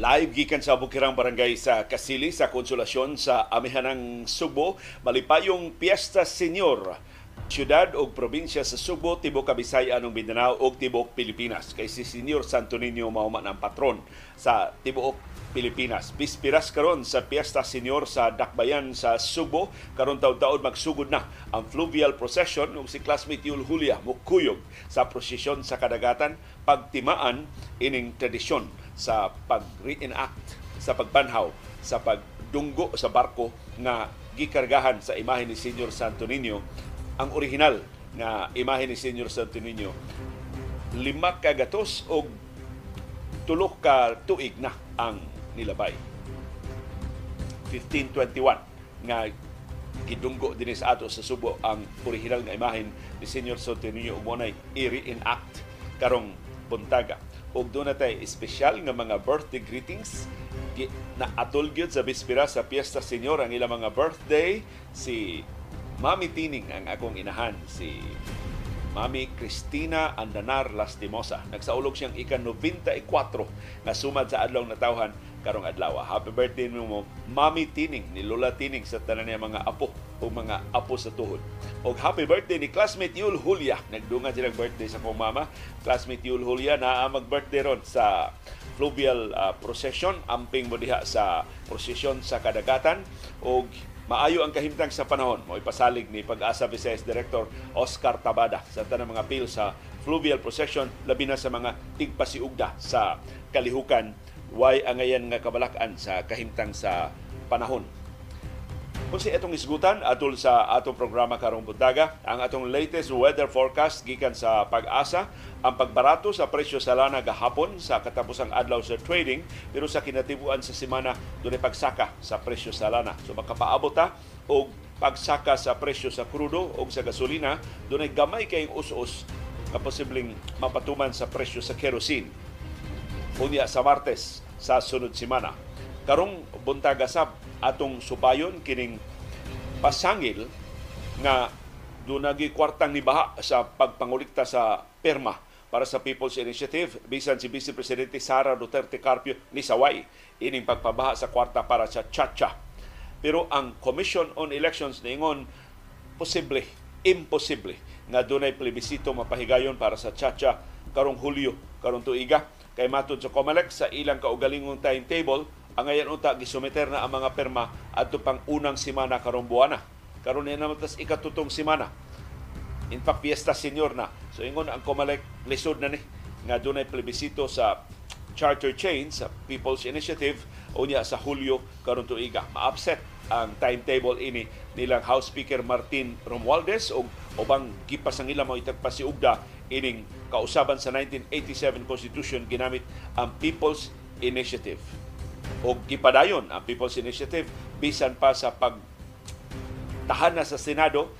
Live gikan sa Bukirang Barangay sa Kasili sa Konsolasyon sa Amihanang Subo, malipayong Piesta Senior siyudad o probinsya sa Subo, Tibok Kabisaya, anong Mindanao o Tibok Pilipinas. Kay si Senior Santo Niño mauma ng patron sa Tibok Pilipinas. Bispiras karon sa Piesta Senior sa Dakbayan sa Subo. Karon taon-taon magsugod na ang fluvial procession ug si classmate Yul Julia mukuyog sa prosesyon sa kadagatan pagtimaan ining tradisyon sa pag-reenact sa pagbanhaw sa pagdunggo sa barko nga gikargahan sa imahe ni Senior Santo Niño ang original nga imahe ni Senior Santo Niño lima ka gatos o tulo ka tuig na ang nilabay. 1521 nga gidunggo din sa ato sa Subo ang original nga imahen ni Senior Santo Niño mo i-reenact karong buntaga. Ug tayo espesyal nga mga birthday greetings na atol sa bispira sa Piesta Senior ang ilang mga birthday si Mami Tining ang akong inahan, si Mami Cristina Andanar Lastimosa. Nagsaulog siyang ika-94 na sumad sa adlaw na tawhan karong adlaw. Happy birthday mo, Mami Tining, ni Lola Tining sa tanan niya mga apo o mga apo sa tuhod. O happy birthday ni classmate Yul Julia. Nagdungan silang birthday sa kong mama. Classmate Yul Julia na mag-birthday ron sa fluvial uh, procession. Amping mo diha sa procession sa kadagatan. O Maayo ang kahimtang sa panahon. Mo ipasalig ni Pag-asa Vice Director Oscar Tabada sa tanang mga pil sa fluvial procession labi na sa mga tigpasiugda sa kalihukan way angayan nga kabalakan sa kahimtang sa panahon kung si itong isgutan atol sa atong programa karong buntaga, ang atong latest weather forecast gikan sa pag-asa, ang pagbarato sa presyo sa lana gahapon sa katapusang adlaw sa trading, pero sa kinatibuan sa semana dunay pagsaka sa presyo sa lana. So makapaabot ta og pagsaka sa presyo sa krudo o sa gasolina, dunay gamay kayong us-us nga posibleng mapatuman sa presyo sa kerosene. Unya sa Martes sa sunod semana. Karong buntaga sab atong subayon kining pasangil nga dunagi kwartang ni baha sa pagpangulikta sa perma para sa People's Initiative bisan si Vice Presidente Sara Duterte Carpio ni saway ining pagpabaha sa kwarta para sa Chacha. Pero ang Commission on Elections niingon posible, imposible nga dunay plebisito mapahigayon para sa Chacha karong Hulyo karong tuiga kay matud sa COMELEC sa ilang kaugalingong timetable ang ayan unta gisumiter na ang mga perma adto pang unang semana karong buwana. Karon na naman tas ikatutong semana. In fact, fiesta senior na. So ingon ang Comelec lisod na ni nga dunay plebisito sa charter change sa People's Initiative unya sa Hulyo karon tuiga. Ma-upset ang timetable ini nilang House Speaker Martin Romualdez o ubang gipas ang ilang mga itagpasiugda ining kausaban sa 1987 Constitution ginamit ang People's Initiative. O gipadayon ang People's Initiative bisan pa sa pag tahan na sa Senado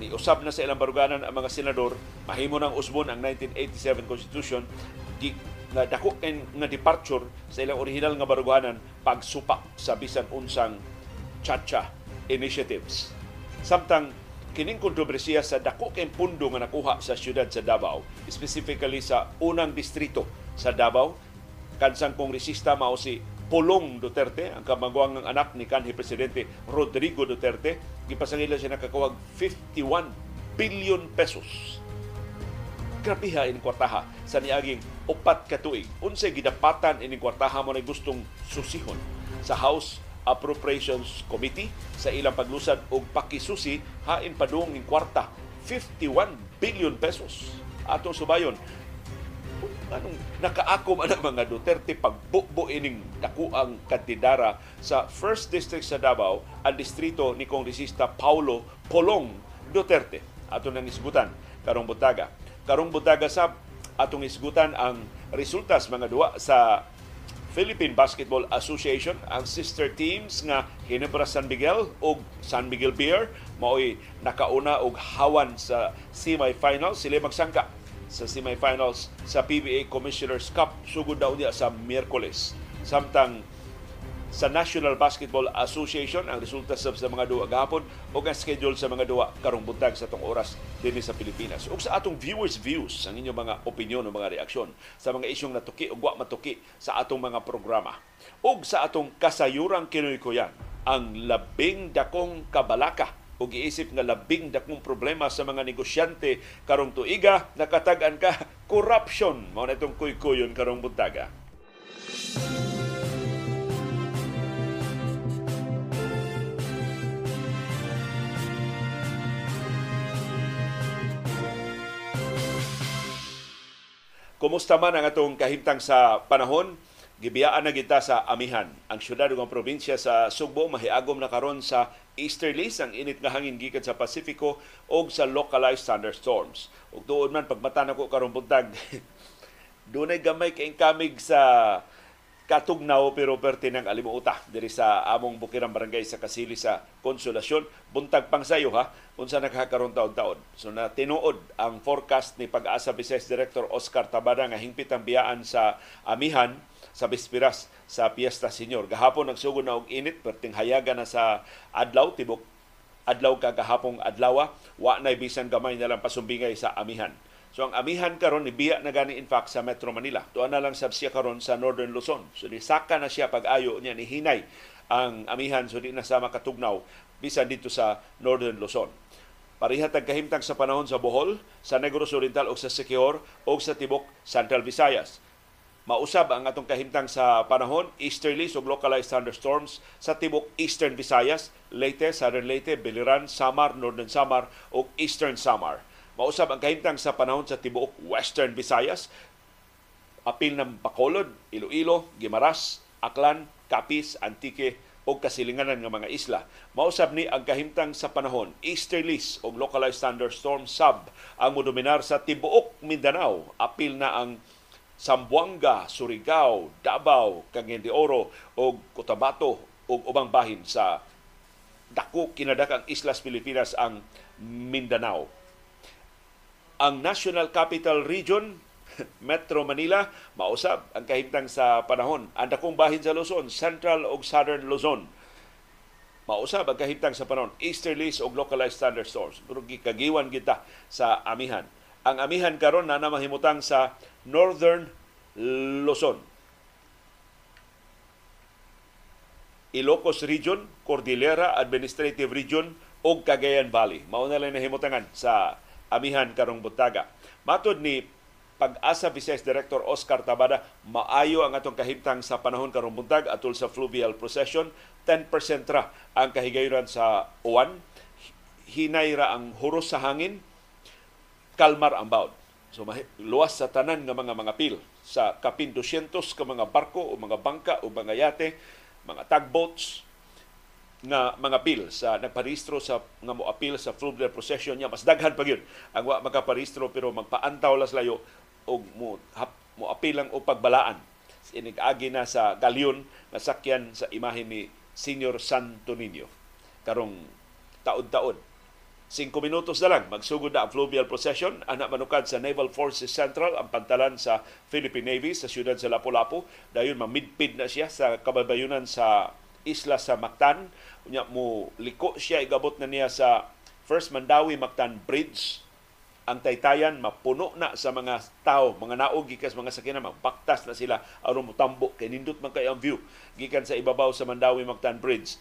ni usab na sa ilang baruganan ang mga senador mahimo ng usbon ang 1987 Constitution di nga dako nga departure sa ilang original nga baruganan pagsupak sa bisan unsang chacha initiatives. Samtang kining kontrobersiya sa dako kay pundo nga nakuha sa siyudad sa Davao specifically sa unang distrito sa Davao kansang kongresista mao si Pulong Duterte, ang kamangwang ng anak ni kanhi Presidente Rodrigo Duterte, gipasangila siya nakakuwag 51 billion pesos. Grabiha ini kwartaha sa niaging upat ka tuig. Unsay gidapatan ini kwartaha mo na gustong susihon sa House Appropriations Committee sa ilang paglusad og pakisusi hain padung ning kwarta 51 billion pesos. Atong subayon, anong nakaakom ang mga Duterte pagbukbo ining dakuang kandidara sa First District sa Davao ang distrito ni Kongresista Paulo Polong Duterte. Ato nang isgutan karong butaga. Karong butaga sa atong isgutan ang resultas mga duwa sa Philippine Basketball Association ang sister teams nga Ginebra San Miguel ug San Miguel Beer mao'y nakauna og hawan sa semifinals sila magsangka sa semifinals sa PBA Commissioners Cup sugod daw niya sa Miyerkules. Samtang sa National Basketball Association ang resulta sa, mga duwa gahapon o ang schedule sa mga duwa karong buntag sa tong oras dinhi sa Pilipinas. Ug sa atong viewers views ang inyong mga opinion o mga reaksyon sa mga isyong natuki o wa matuki sa atong mga programa. Ug sa atong kasayurang kinuykuyan ang labing dakong kabalaka o giisip nga labing dakong problema sa mga negosyante karong tuiga nakatag-an ka corruption mao na itong kuykuyon karong buntaga. Kumusta man ang atong kahimtang sa panahon? Gibiyaan na kita sa Amihan, ang syudad ug probinsya sa Sugbo mahiagom na karon sa easterlies ang init nga hangin gikan sa Pasifiko o sa localized thunderstorms. Ug tuod man pagmata nako karon buntag dunay gamay kay kamig sa katugnaw pero pertinang alimuota diri sa among Bukirang Barangay sa Kasili sa Konsolasyon. Buntag pang sayo ha, unsa nakakaroon taon-taon. So na tinuod ang forecast ni Pag-asa Vice Director Oscar Tabada nga hingpit ang biyaan sa Amihan sa bispiras sa Piesta Senior. Gahapon nagsugod na og init, perting hayaga na sa adlaw, tibok adlaw kagahapong adlaw, wa na bisan gamay na lang pasumbingay sa amihan. So ang amihan karon nibiya na gani in fact sa Metro Manila. Tuan na lang sab siya karon sa Northern Luzon. So ni saka na siya pag-ayo niya ni hinay ang amihan so di na sa makatugnaw bisan dito sa Northern Luzon. Pariha tag kahimtang sa panahon sa Bohol, sa Negros Oriental o sa Siquijor o sa tibok Central Visayas mausab ang atong kahimtang sa panahon, easterlies ug localized thunderstorms sa tibok Eastern Visayas, Leyte, Southern Leyte, Biliran, Samar, Northern Samar ug Eastern Samar. Mausab ang kahimtang sa panahon sa tibuok Western Visayas, apil ng Bacolod, Iloilo, Gimaras, Aklan, Capiz, Antique o kasilinganan ng mga isla. Mausab ni ang kahimtang sa panahon, easterlies o localized thunderstorm sub ang modominar sa tibuok Mindanao. Apil na ang Sambuanga, Surigao, Davao, Cagayan de Oro o Cotabato o ubang bahin sa dako kinadakang Islas Pilipinas ang Mindanao. Ang National Capital Region Metro Manila mausab ang kahimtang sa panahon. Ang dakong bahin sa Luzon, Central ug Southern Luzon. Mausab ang kahimtang sa panahon, easterlies ug localized thunderstorms. Pero gikagiwan kita sa amihan. Ang amihan karon na namahimutang sa Northern Luzon. Ilocos Region, Cordillera Administrative Region ug Cagayan Valley. Mao na lang nahimutangan sa amihan karong butaga. Matod ni Pag-asa Vice Director Oscar Tabada, maayo ang atong kahimtang sa panahon karong buntag atol sa fluvial procession. 10% ra ang kahigayon sa uwan. Hinay ra ang huros sa hangin. Kalmar ang bawd. So luwas sa tanan nga mga mga pil sa kapin 200 ka mga barko o mga bangka o mga yate, mga tugboats nga mga pil sa nagparehistro sa nga mo apil sa fluvial procession niya. Mas daghan pa gyud ang wa makaparehistro pero magpaantaw las layo og mo hap, mo apil lang o pagbalaan. Inigagi na sa galyon nga sakyan sa imahe ni Senior Santo Niño. Karong taon-taon. 5 minutos na lang magsugod na ang fluvial procession. Anak manukad sa Naval Forces Central ang pantalan sa Philippine Navy sa siyudad sa Lapu-Lapu. Dayon mamidpid na siya sa kababayunan sa isla sa Mactan. Unya mo liko siya igabot na niya sa First Mandawi Mactan Bridge. Ang taytayan mapuno na sa mga tao, mga naog gikas mga sakyanan, magpaktas na sila. Aron mutambo kay nindot man kay ang view. Gikan sa ibabaw sa Mandawi Mactan Bridge.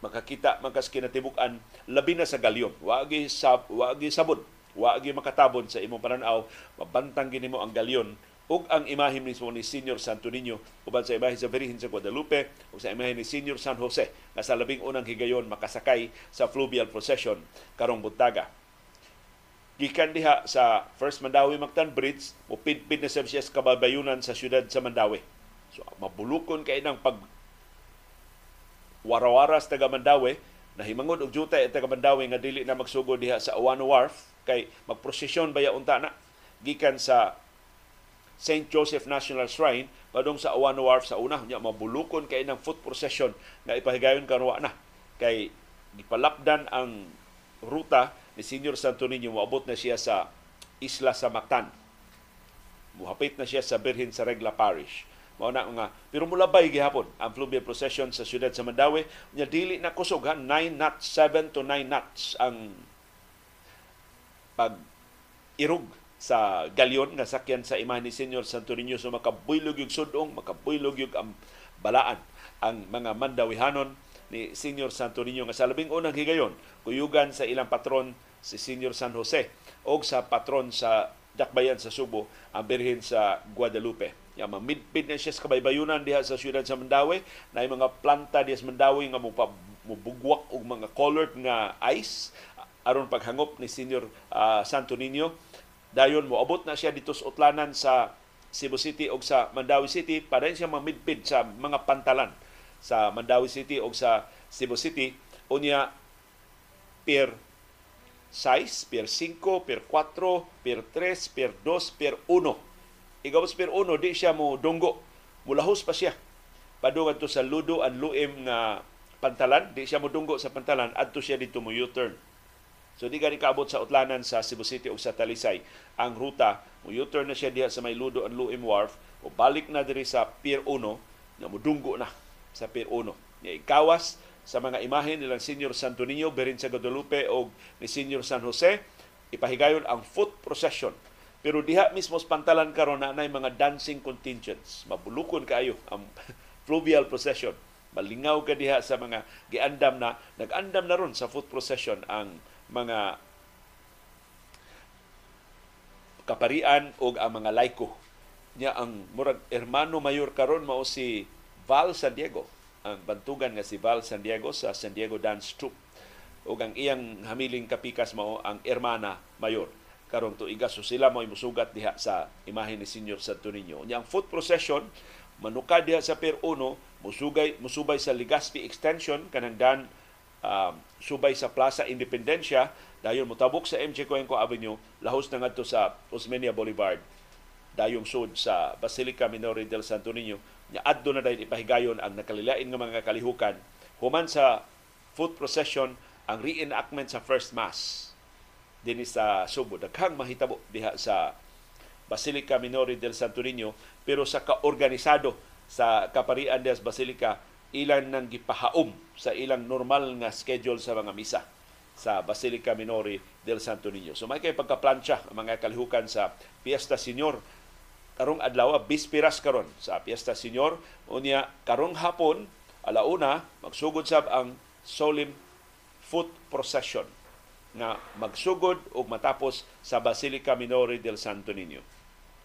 Makakita man kas kinatibukan labi na sa galyon wagi sa wagi sabod wagi makatabon sa imong pananaw. Mabantang gini mo ang galyon ug ang imahe mismo ni Senior Santo Niño. Uban sa imahe sa Virgen sa Guadalupe ug sa imahe ni Senior San Jose nga sa labing unang higayon makasakay sa fluvial procession karong buntaga. Gikan diha sa First Mandawi Mactan Bridge upid-pid na siya sa kababayunan sa siyudad sa Mandawi. So mabulukon kay nang pag warawaras taga Mandawi nahimangod og jutay taga Mandawi nga dili na magsugod diha sa Awano Wharf kay magprosesyon baya unta na. Gikan sa St. Joseph National Shrine padung sa Awano Wharf sa una nya mabulukon kay nang foot procession nga ipahigayon kanwa na kay gipalapdan ang ruta ni Senior Santo Niño moabot na siya sa isla sa Mactan. Muhapit na siya sa Birhen sa Regla Parish mao na nga pero mulabay gihapon ang fluvial procession sa siyudad sa Mandawi nya dili na kusog ha 9 knots 7 to 9 knots ang pag irog sa galyon nga sakyan sa imahe ni Senyor Santo Niño. So makabuylog yung sudong makabuylog yung ang balaan ang mga mandawihanon ni Senyor Santo Niño. Nga sa labing unang higayon kuyugan sa ilang patron si Senyor San Jose o sa patron sa Dakbayan sa Subo ang Birhen sa Guadalupe. Ya mamidpid na siya sa kabaybayunan diha sa siyudad sa Mandawi. Na mga planta diha sa Mandawi nga mubugwak og mga colored nga ice aron paghangop ni Senior uh, Santo Niño dayon moabot na siya dito sa utlanan sa Cebu City o sa Mandawi City para siya mamidpid sa mga pantalan sa Mandawi City o sa Cebu City unya per 6, per 5, per 4, per 3, per 2, per 1. Igawas per 1, di siya mo dunggo. Mulahos pa siya. Padungan to sa ludo ang luim nga pantalan, di siya mo dunggo sa pantalan, adto siya dito mo U-turn So di gani kaabot sa utlanan sa Cebu City o sa Talisay ang ruta mo U-turn na siya diha sa may Ludo and Luim Wharf o balik na diri sa Pier 1 nga mudunggo na sa Pier 1. Nga ikawas sa mga imahe nilang Senior Santo Niño, Berin sa Guadalupe o ni Senior San Jose, ipahigayon ang foot procession. Pero diha mismo sa pantalan karon na nay mga dancing contingents. Mabulukon kaayo ang fluvial procession. Malingaw ka diha sa mga giandam na, nag-andam na ron sa foot procession ang mga kaparian o ang mga laiko. Niya ang murag hermano mayor karon mao si Val San Diego. Ang bantugan nga si Val San Diego sa San Diego Dance Troupe. Ug ang iyang hamiling kapikas mao ang hermana mayor. Karong tuiga so sila mo musugat diha sa imahe ni Senior Santo Niño. Nya ang foot procession manukad diha sa Pier 1 musugay musubay sa Legazpi extension kanang dan um, subay sa Plaza Independencia dayon motabok sa MJ Cuenco Avenue lahos na ngadto sa Osmeña Boulevard. Dayong sud sa Basilica Minore del Santo Niño nya adto na dayon ipahigayon ang nakalilain nga mga kalihukan. Human sa foot procession ang reenactment sa first mass. Dinhi sa Subo daghang mahitabo diha sa Basilica Minore del Santo Niño pero sa kaorganisado sa Kaparian des Basilica ilan nang gipahaom sa ilang normal nga schedule sa mga misa sa Basilica Minori del Santo Niño. So may kay pagkaplansya ang mga kalihukan sa Fiesta Senior karong adlaw bispiras karon sa Fiesta Senior unya karong hapon alauna magsugod sab ang solemn foot procession na magsugod ug matapos sa Basilica Minori del Santo Niño.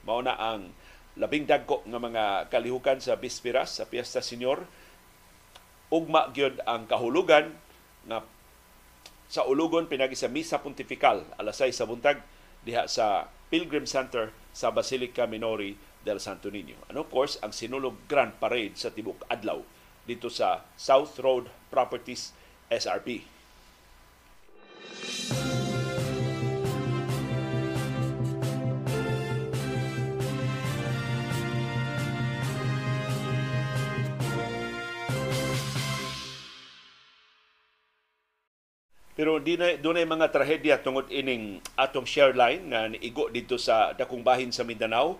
Mao na ang labing dagko nga mga kalihukan sa bispiras sa Fiesta Senior ugma gyud ang kahulugan na sa ulugon pinagi sa Misa Pontifical alas 6 sa buntag diha sa Pilgrim Center sa Basilica Minori del Santo Niño. And of course, ang sinulog Grand Parade sa Tibok Adlaw dito sa South Road Properties SRP. Pero di na dunay mga trahedya tungod ining atong share line nga niigo dito sa dakong bahin sa Mindanao.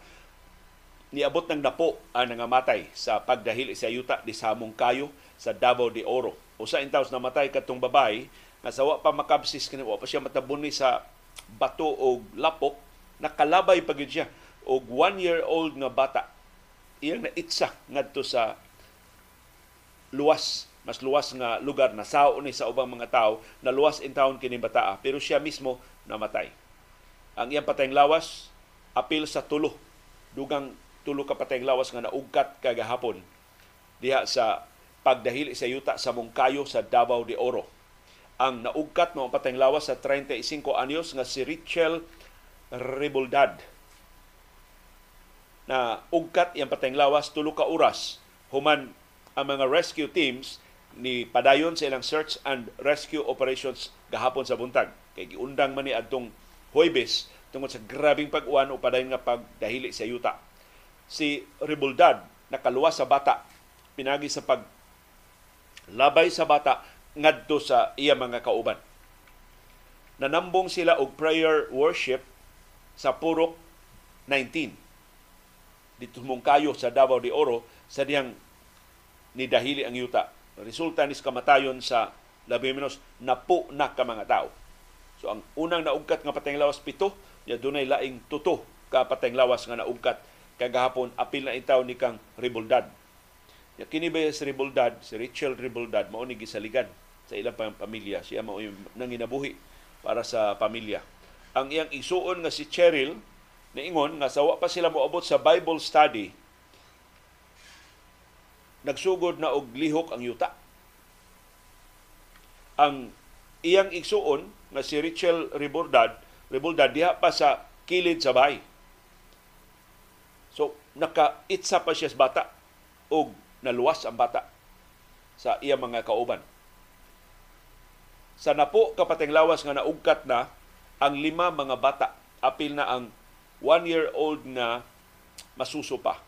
Niabot ng napo ang nangamatay sa pagdahil sa yuta di samong kayo sa Davao de Oro. Usa in taos namatay katong babae nga sawa pa makabsis kini pa siya matabuni sa bato o lapok nakalabay pa gyud siya og one year old nga bata iyang naitsa ngadto sa luwas mas luwas nga lugar na sao ni sa ubang mga tao na luwas in town kini bataa. Pero siya mismo namatay. Ang iyang patayng lawas apil sa tulo. Dugang tulo ka patayng lawas nga naugkat kagahapon. Diha sa pagdahil sa yuta sa Mungkayo sa Davao de Oro. Ang naugkat mo patayng lawas sa 35 anyos nga si Richel Riboldad. Na ugkat iyang patayng lawas tulo ka oras. Human ang mga rescue teams ni padayon sa ilang search and rescue operations gahapon sa buntag. Kay giundang man ni adtong Huwebes tungod sa grabing pag-uwan o padayon nga pagdahili sa yuta. Si Ribuldad nakaluwas sa bata pinagi sa pag labay sa bata ngadto sa iya mga kauban. Nanambong sila og prayer worship sa Purok 19 dito mong kayo sa Davao de Oro sa diyang nidahili ang yuta. Resulta nis kamatayon sa labi menos napo na ka mga tao. So ang unang naugkat nga patayng lawas pito, ya dunay laing tuto ka patayng lawas nga naugkat kagahapon apil na itaw ni kang Riboldad. Ya kini ba si Riboldad, si Rachel Riboldad mao ni gisaligan sa ilang pamilya. Siya mao nanginabuhi para sa pamilya. Ang iyang isuon nga si Cheryl niingon nga sawa pa sila moabot sa Bible study nagsugod na og lihok ang yuta. Ang iyang igsuon nga si Rachel Ribordad, Ribordad diha pa sa kilid sa bahay. So nakaitsa pa siya sa bata og naluwas ang bata sa iyang mga kauban. Sa napo kapating lawas nga naugkat na ang lima mga bata apil na ang one-year-old na masuso pa.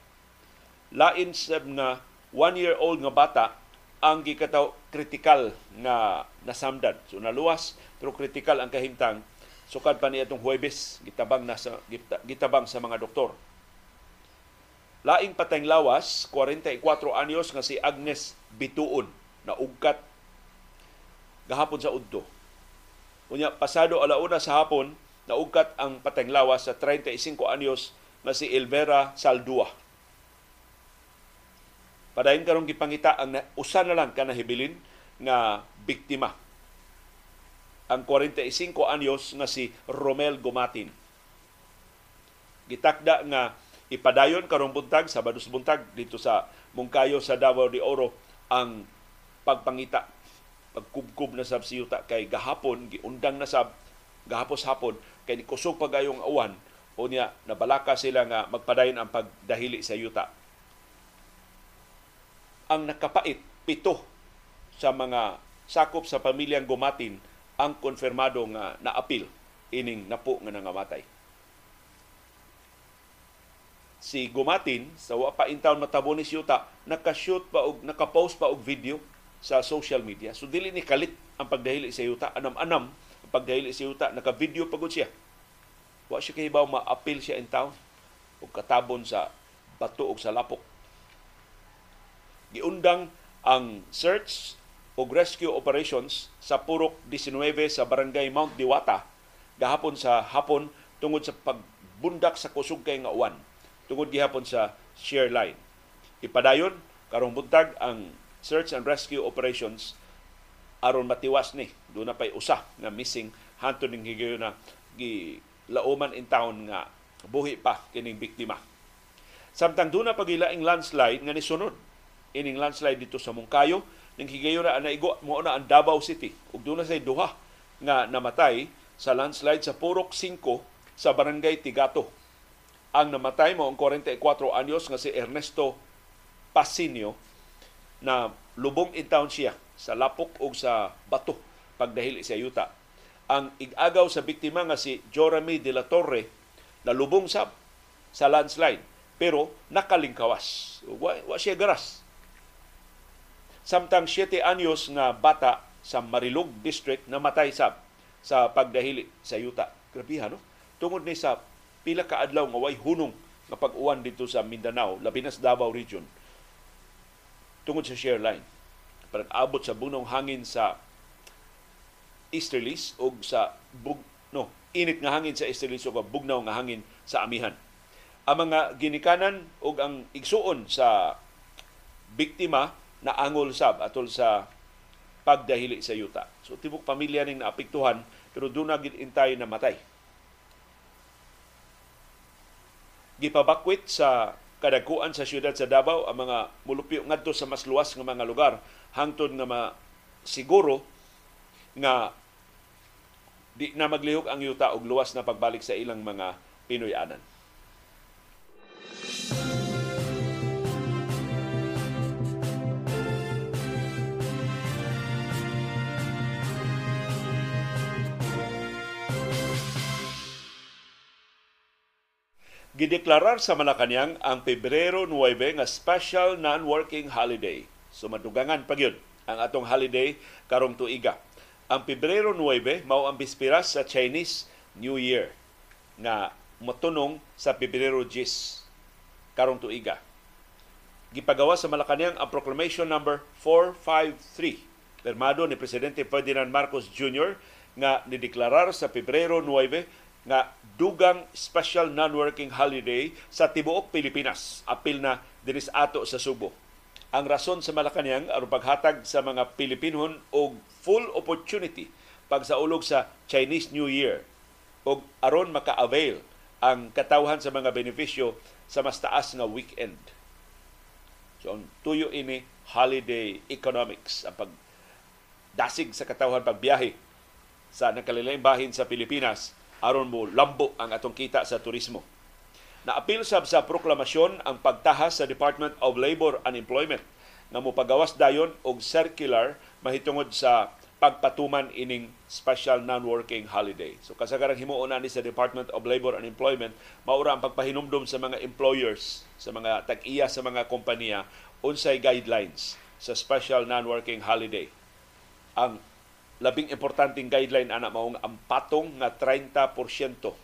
Lain sa nga one-year-old nga bata ang gikataw kritikal nga nasamdan. So naluwas pero kritikal ang kahimtang sukad pa niya itong Huwebes gitabang na sa gitabang sa mga doktor. Laing patayng lawas 44 anyos nga si Agnes Bituon na ugkat gahapon sa udto. Unya pasado alauna sa hapon naugkat ang patayng lawas sa 35 anyos na si Elvera Saldua. Padayon karong gipangita ang usa na lang kanahibilin nga biktima. Ang 45 anyos nga si Romel Gumatin. Gitakda nga ipadayon karong buntag sa Badus buntag dito sa Mungkayo sa Davao de Oro ang pagpangita pagkubkub na sab siyuta kay gahapon giundang na sab gahapos hapon kay kusog pagayong awan o nabalaka sila nga magpadayon ang pagdahili sa yuta. Ang nakapait, pito sa mga sakop sa pamilyang gumatin ang konfirmado nga naapil ining napo nga nangamatay. Si Gumatin sa wa pa intaw matabo ni Siyuta nakashoot pa og nakapost pa og video sa social media. So dili ni kalit ang pagdahili sa Yuta, anam-anam ang pagdahili sa Yuta, naka-video pagod siya Wa siya kahibaw ma-appeal siya in town o katabon sa bato o sa lapok. Giundang ang search o rescue operations sa Purok 19 sa Barangay Mount Diwata gahapon sa hapon tungod sa pagbundak sa kusog kay nga uwan tungod gihapon sa shear line. Ipadayon karong buntag ang search and rescue operations aron matiwas ni do na pay usa nga missing hantud ning higayon na gi lauman in town nga buhi pa kining biktima. Samtang doon na pagilaing landslide nga nisunod ining landslide dito sa Mungkayo ning higayon na naigo mo na ang Davao City ug doon na say duha nga namatay sa landslide sa Purok 5 sa Barangay Tigato. Ang namatay mo ang 44 anyos nga si Ernesto Pasinio na lubong in town siya sa lapok o sa bato pagdahil sa yuta ang igagaw sa biktima nga si Jorami de la Torre na lubong sab sa landslide pero nakalingkawas. Wa, wa siya garas. Samtang 7 anyos nga bata sa Marilog District namatay sab sa pagdahili sa yuta. Grabihan, no? Tungod ni sa pila ka adlaw nga way hunong nga pag-uwan dito sa Mindanao, labi na sa Davao Region. Tungod sa share line. Parang abot sa bunong hangin sa easterlies o sa bug, no, init nga hangin sa easterlies o bugnaw nga hangin sa amihan. Ang mga ginikanan o ang igsuon sa biktima na angol sab atol sa pagdahili sa yuta. So tibok pamilya ning naapektuhan pero doon na intay na matay. Gipabakwit sa kadagkuan sa siyudad sa Davao ang mga mulupyo ngadto sa mas luwas nga mga lugar hangtod nga ma siguro nga di na maglihok ang yuta og luwas na pagbalik sa ilang mga Pinoy-anan. Gideklarar sa Malacanang ang Pebrero 9 nga special non-working holiday. So madugangan pa yun ang atong holiday karong tuiga ang Pebrero 9 mao ang bispiras sa Chinese New Year nga motunong sa Pebrero 10. karong tuiga. Gipagawa sa Malacañang ang Proclamation number 453 permado ni Presidente Ferdinand Marcos Jr. nga nideklarar sa Pebrero 9 nga dugang special non-working holiday sa tibuok Pilipinas. Apil na dinis ato sa Subo. Ang rason sa Malacañang aron paghatag sa mga Pilipinon og full opportunity pagsaulog sa Chinese New Year og aron maka-avail ang katawhan sa mga benepisyo sa mas taas nga weekend. So, ang tuyo ini holiday economics ang pag dasig sa katawhan pagbiyahe sa nakalilaing bahin sa Pilipinas aron mo lambo ang atong kita sa turismo. Naapil sab sa proklamasyon ang pagtahas sa Department of Labor and Employment nga mopagawas dayon og circular mahitungod sa pagpatuman ining special non-working holiday. So kasagarang himuon ani sa Department of Labor and Employment maura ang pagpahinumdom sa mga employers, sa mga tag-iya sa mga kompanya unsay guidelines sa special non-working holiday. Ang labing importanteng guideline ana mao ang patong nga 30%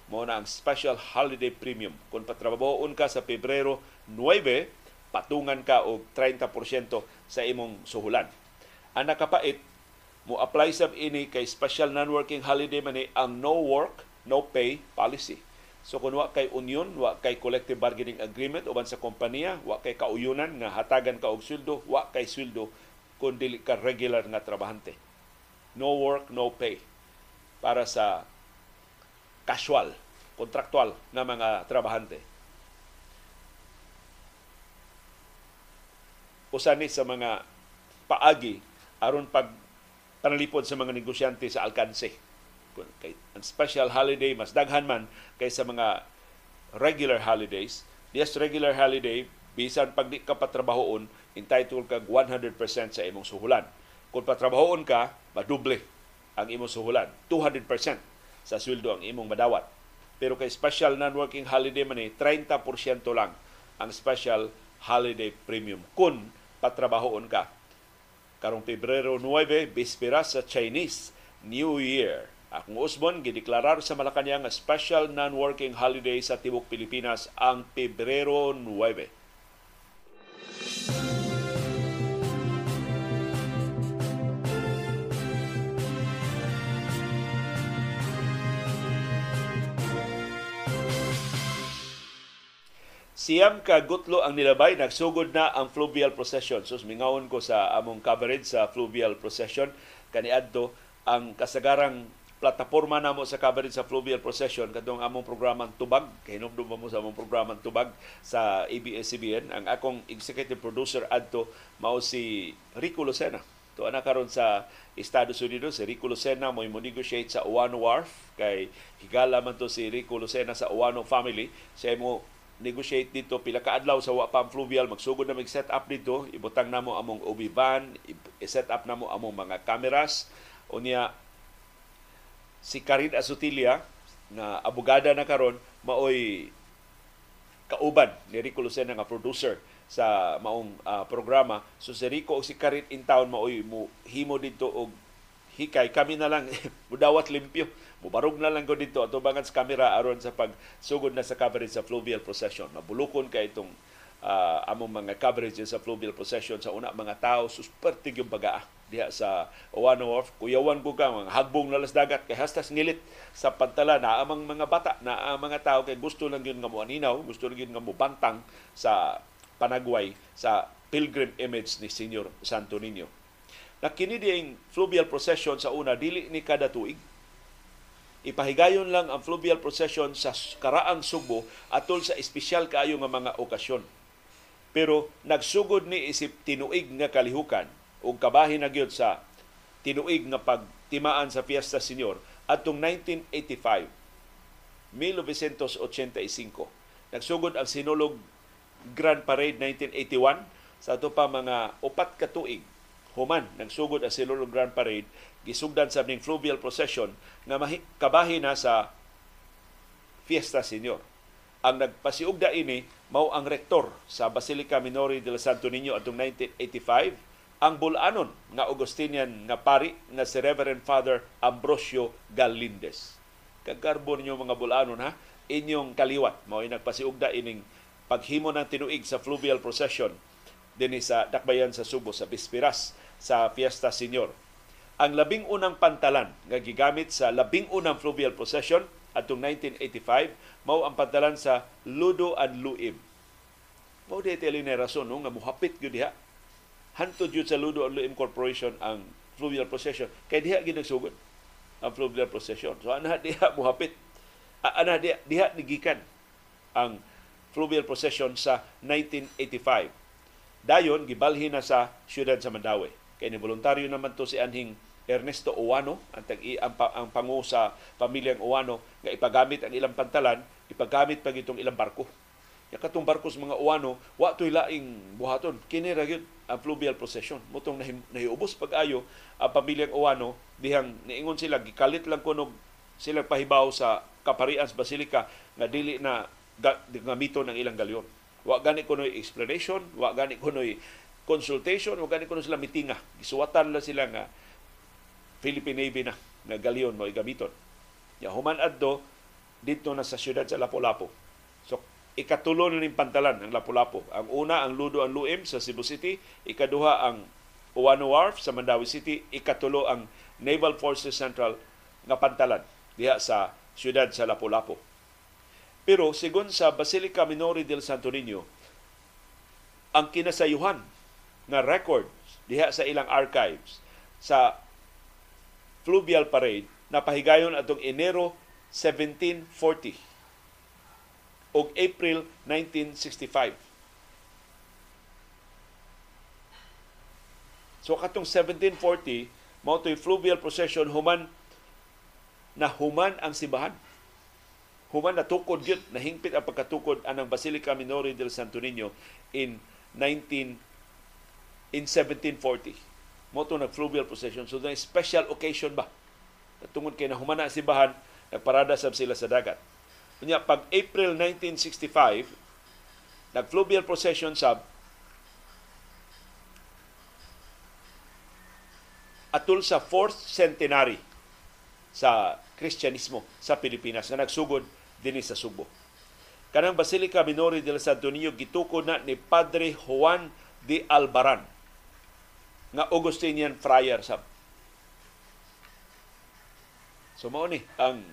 mao na ang special holiday premium. Kung patrabahoon ka sa Pebrero 9 patungan ka og 30% sa imong suhulan. Ang nakapait mo apply sab ini kay special non-working holiday man ang no work no pay policy. So kung wa kay union wa kay collective bargaining agreement uban sa kompanya wa kay kauyunan nga hatagan ka og sweldo wa kay sweldo kung dili ka regular nga trabahante no work, no pay para sa casual, kontraktual na mga trabahante. Usa ni sa mga paagi aron pag panalipod sa mga negosyante sa alkanse. Kay ang special holiday mas daghan man kaysa mga regular holidays. Yes, regular holiday bisan pag di ka patrabahoon entitled kag 100% sa imong suhulan kung patrabahoon ka, maduble ang imong suhulan. 200% sa sweldo ang imong madawat. Pero kay special non-working holiday man ni 30% lang ang special holiday premium kung patrabahoon ka. Karong Pebrero 9, bispera sa Chinese New Year. Akong usbon, gideklarar sa Malacanang special non-working holiday sa Tibok Pilipinas ang Pebrero 9. Siyam ka gutlo ang nilabay, nagsugod na ang fluvial procession. So, mingawon ko sa among coverage sa fluvial procession. Kaniadto ang kasagarang plataforma namo sa coverage sa fluvial procession kadtong among programang Tubag hinumdum mo sa among programang Tubag sa ABS-CBN ang akong executive producer adto mao si Rico Lucena to ana karon sa Estados Unidos si Rico Lucena mo negotiate sa Uwano Wharf kay higala man to si Rico Lucena sa Uwano family sa mo negotiate dito. Pila ka adlaw sa Wapam Fluvial magsugod na mag-set up dito. Ibutang namo among OB van. I-set up namo among mga cameras. Unya si Karin Asutilia na abogada na karon maoy kauban ni Rico Lucena nga producer sa maong uh, programa. So si Rico o si Karin in town maoy mo himo dito og hikay. Kami na lang mudawat limpyo mubarog na lang ko dito. Ato bangan sa camera aron sa pagsugod na sa coverage sa fluvial procession. Mabulukon kay itong uh, among mga coverage sa fluvial procession. Sa una mga tao suspertig yung bagaa diha sa Owano Wharf. Kuyawan ko ka mga hagbong nalas dagat. Kay hastas ngilit sa pantala. Na amang mga bata na ang mga tao. Kay gusto lang yun nga mo aninaw gusto lang yun nga mo bantang sa panagway sa pilgrim image ni Senior Santo Niño. Na kini ding fluvial procession sa una dili ni kada tuig ipahigayon lang ang fluvial procession sa karaang Subo atol sa espesyal kaayo nga mga okasyon. Pero nagsugod ni isip tinuig nga kalihukan ug kabahin na gyud sa tinuig nga pagtimaan sa Fiesta Senior atong 1985 1985 nagsugod ang Sinulog Grand Parade 1981 sa ato pa mga upat ka tuig human nagsugod ang Sinulog Grand Parade gisugdan sa ning fluvial procession nga kabahin na sa Fiesta Senior. Ang nagpasiugda ini mao ang rektor sa Basilica Minori del Santo Niño atong 1985 ang bulanon nga Augustinian nga pari nga si Reverend Father Ambrosio Galindez. Kagarbo ninyo mga bulanon ha, inyong kaliwat mao nagpasiugda ining paghimo ng tinuig sa fluvial procession dinhi sa Dakbayan sa Subo sa Bispiras sa Fiesta Senior. Ang labing unang pantalan nga gigamit sa labing unang fluvial procession atong 1985 mao ang pantalan sa Ludo and Luim. Mao di tili na rason no, nga muhapit gyud diha. Hantod gyud sa Ludo and Luim Corporation ang fluvial procession kay diha gyud ang fluvial procession. So ana diha muhapit. Ana diha, diha nigikan ang fluvial procession sa 1985 Dayon, gibalhin na sa siyudad sa Mandawi. Kay ni voluntaryo naman to si Anhing Ernesto Uwano, ang, tag ang, ang pangu sa pamilyang Uwano, nga ipagamit ang ilang pantalan, ipagamit pa itong ilang barko. Ya katong barko sa mga Uwano, wa to'y laing buhaton. Kini ra ang fluvial procession. Mutong nahiubos pag-ayo ang pamilyang Uwano, dihang niingon sila, gikalit lang kunog sila pahibaw sa Kaparians Basilica nga dili na gamiton ng ilang galyon Wa gani kunoy explanation, wa gani kunoy consultation, wa gani kuno sila mitinga. Gisuwatan la sila nga Philippine Navy na nga galyon mo igamiton. Ya human adto dito na sa siyudad sa Lapu-Lapu. So ikatulo na ning pantalan ang Lapu-Lapu. Ang una ang Ludo ang Luim sa Cebu City, ikaduha ang Uwano Wharf sa Mandawi City, ikatulo ang Naval Forces Central nga pantalan diha sa siyudad sa Lapu-Lapu. Pero sigon sa Basilica Minori del Santo Niño, ang kinasayuhan nga records diha sa ilang archives sa Fluvial Parade na pahigayon atong Enero 1740 ug April 1965. So katong 1740 mao toy fluvial procession human na human ang sibahan human natukod gyud nahingpit ang pagkatukod anang Basilica Minori del Santo Niño in 19 in 1740 mo to nag fluvial procession. So na special occasion ba? Tungod kay nahumana simbahan nagparada sab sila sa dagat. Unya pag April 1965 nag fluvial procession sab atul sa 4th centenary sa Kristyanismo sa Pilipinas na nagsugod dinhi sa Subo. Kanang Basilica Minori del Santo Niño gitukod na ni Padre Juan de Albaran nga Augustinian friar sa So mao ni ang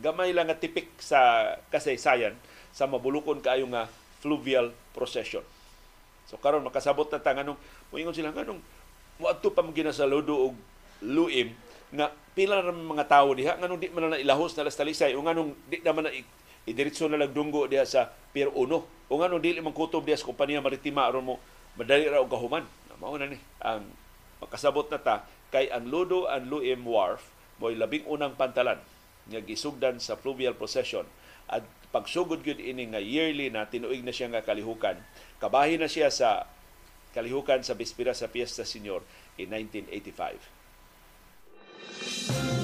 gamay lang nga tipik sa kasaysayan sa mabulukon kaayo nga fluvial procession. So karon makasabot na ta nganong moingon sila nganong moadto pa mo ginasaludo og luim nga pila ra mga tawo diha nganong di man na ilahos na lastalisay o nganong di naman na idiretso na lagdunggo diha sa Pier 1 o nganong dili man kutob diha sa kompanya maritima aron mo madali ra og gahuman mao na ni ang makasabot na ta kay ang Ludo and Luim Wharf mo'y labing unang pantalan nga gisugdan sa fluvial procession. At pagsugod gyud ini nga yearly na tinuig na siya nga kalihukan. Kabahin na siya sa kalihukan sa bispira sa Fiesta Senior in 1985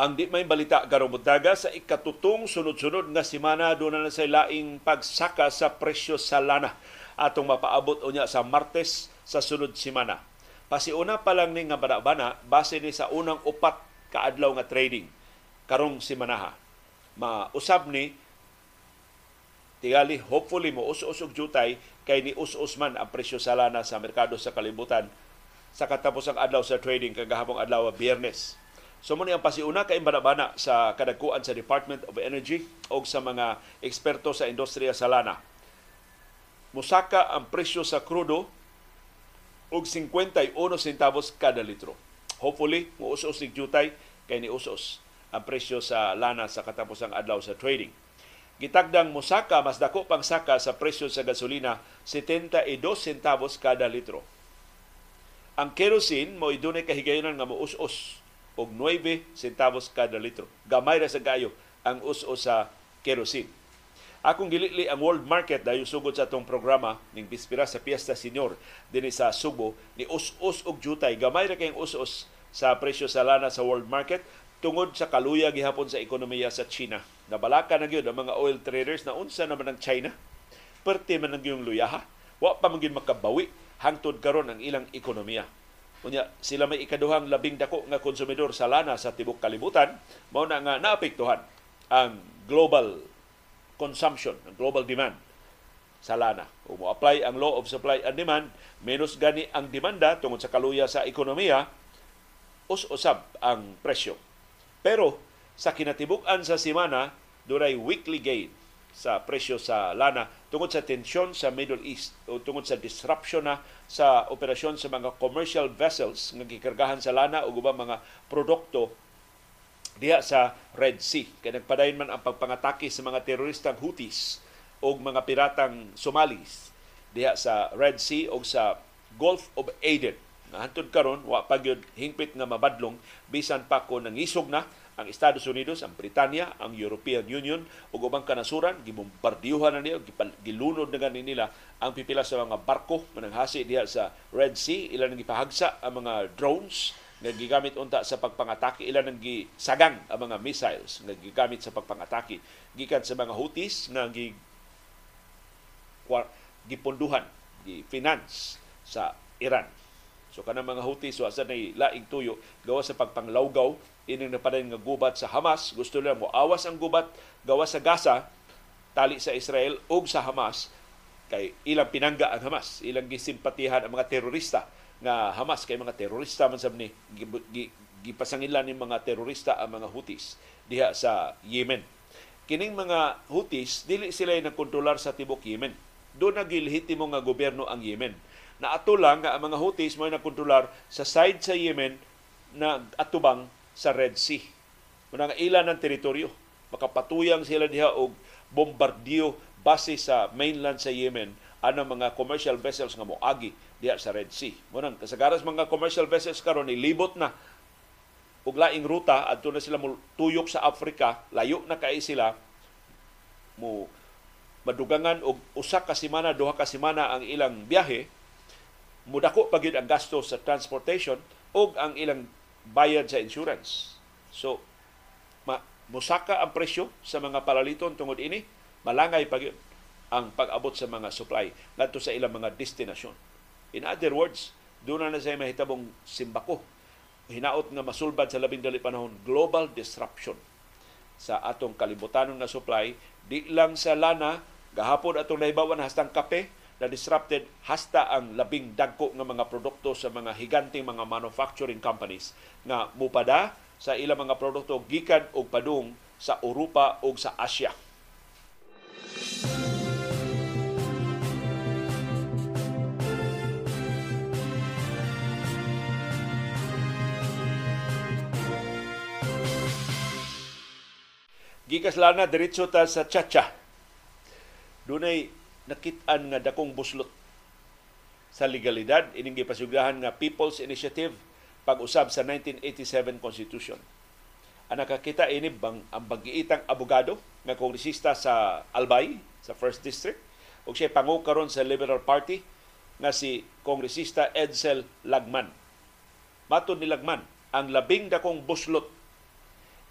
ang di may balita karong buntaga sa ikatutong sunod-sunod nga semana doon na sa laing pagsaka sa presyo sa lana atong mapaabot unya sa Martes sa sunod semana. Pasiuna pa lang ni nga bana-bana base ni sa unang upat kaadlaw nga trading karong semanaha mausab ni tigali hopefully mo us-usog jutay kay ni us-us man ang presyo sa lana sa merkado sa kalibutan sa katapos ang adlaw sa trading kagahapong adlaw Biyernes. So mo ang pasiuna kay bana sa kadagkuan sa Department of Energy o sa mga eksperto sa industriya sa lana. Musaka ang presyo sa krudo og 51 centavos kada litro. Hopefully, mo us-us jutay kay ni us-us ang presyo sa lana sa katapusang adlaw sa trading. Gitagdang mosaka mas dako pang saka sa presyo sa gasolina 72 centavos kada litro. Ang kerosene mo idunay kahigayonan nga muus-us og 9 centavos kada litro. Gamay ra sa gayo ang us-us sa kerosene. Akong gilili ang world market dahil sugod sa atong programa ning bispira sa Fiesta Senior dinhi sa Subo ni us-us og jutay gamay ra kayong us-us sa presyo sa lana sa world market tungod sa kaluya gihapon sa ekonomiya sa China. Nabalaka na gyud ang mga oil traders na unsa naman ang China. Perte man ang yung luyaha. Wa pa man makabawi hangtod karon ang ilang ekonomiya. Unya sila may ikaduhang labing dako nga konsumidor sa lana sa tibok kalibutan mao na nga naapektuhan ang global consumption, ang global demand sa lana. Kung mo-apply ang law of supply and demand, menos gani ang demanda tungod sa kaluya sa ekonomiya, us-usab ang presyo. Pero sa kinatibuk-an sa semana, dunay weekly gain sa presyo sa lana tungod sa tensyon sa Middle East o tungod sa disruption na sa operasyon sa mga commercial vessels nga gikargahan sa lana o ubang mga produkto diha sa Red Sea. Kaya nagpadayon man ang pagpangatake sa mga teroristang Houthis o mga piratang Somalis diha sa Red Sea o sa Gulf of Aden. Nahantod karon wa pa gyud hingpit nga mabadlong bisan pa ko nangisog na ang Estados Unidos, ang Britanya, ang European Union ug ubang kanasuran gibombardiyuhan na niya gilunod na ganin nila ang pipila sa mga barko mananghasi diha sa Red Sea. Ilan gipahagsa ang mga drones nga gigamit unta sa pagpangatake. Ilan nang gisagang ang mga missiles nga gigamit sa pagpangatake. Gikan sa mga Houthis nga gi gipunduhan gi finance sa Iran So kanang mga Houthis wa sa nay laing tuyo gawa sa pagpanglawgaw ining napaday nga gubat sa Hamas. Gusto nila mo awas ang gubat gawa sa Gaza tali sa Israel ug sa Hamas kay ilang pinangga ang Hamas. Ilang gisimpatihan ang mga terorista nga Hamas. Kay mga terorista man sab ni gipasangilan ni mga terorista ang mga Houthis diha sa Yemen. Kining mga Houthis dili sila nagkontrolar sa tibok Yemen. Do nagilhitimo nga gobyerno ang Yemen na ato lang nga ang mga Houthis mo nakontrolar sa side sa Yemen na atubang sa Red Sea. Muna nga ilan ng teritoryo. Makapatuyang sila diha og bombardiyo base sa mainland sa Yemen anang mga commercial vessels nga moagi diha sa Red Sea. Muna kasagaras mga commercial vessels karon libot na og laing ruta adto na sila tuyok sa Africa, layo na kay sila mo madugangan og usa ka semana, duha ka semana ang ilang biyahe mudako pa ang gasto sa transportation o ang ilang bayad sa insurance. So, ma, musaka ang presyo sa mga palaliton tungod ini, malangay pa ang pag-abot sa mga supply ngadto sa ilang mga destinasyon. In other words, doon na na sa mahitabong simbako. Hinaot nga masulbad sa labing dali panahon, global disruption sa atong kalibutan nga supply, di lang sa lana, gahapon atong nahibawan hastang kape, na disrupted hasta ang labing dagko nga mga produkto sa mga higanting mga manufacturing companies nga mupada sa ilang mga produkto gikan og padung sa Europa ug sa Asia. Gikas lana diretso ta sa Chacha. Dunay nakitaan nga dakong buslot sa legalidad ining gipasugdahan nga People's Initiative pag-usab sa 1987 Constitution. Ang nakakita ini bang ang bagiitang abogado nga kongresista sa Albay sa First District ug siya pangu karon sa Liberal Party nga si kongresista Edsel Lagman. Matod ni Lagman, ang labing dakong buslot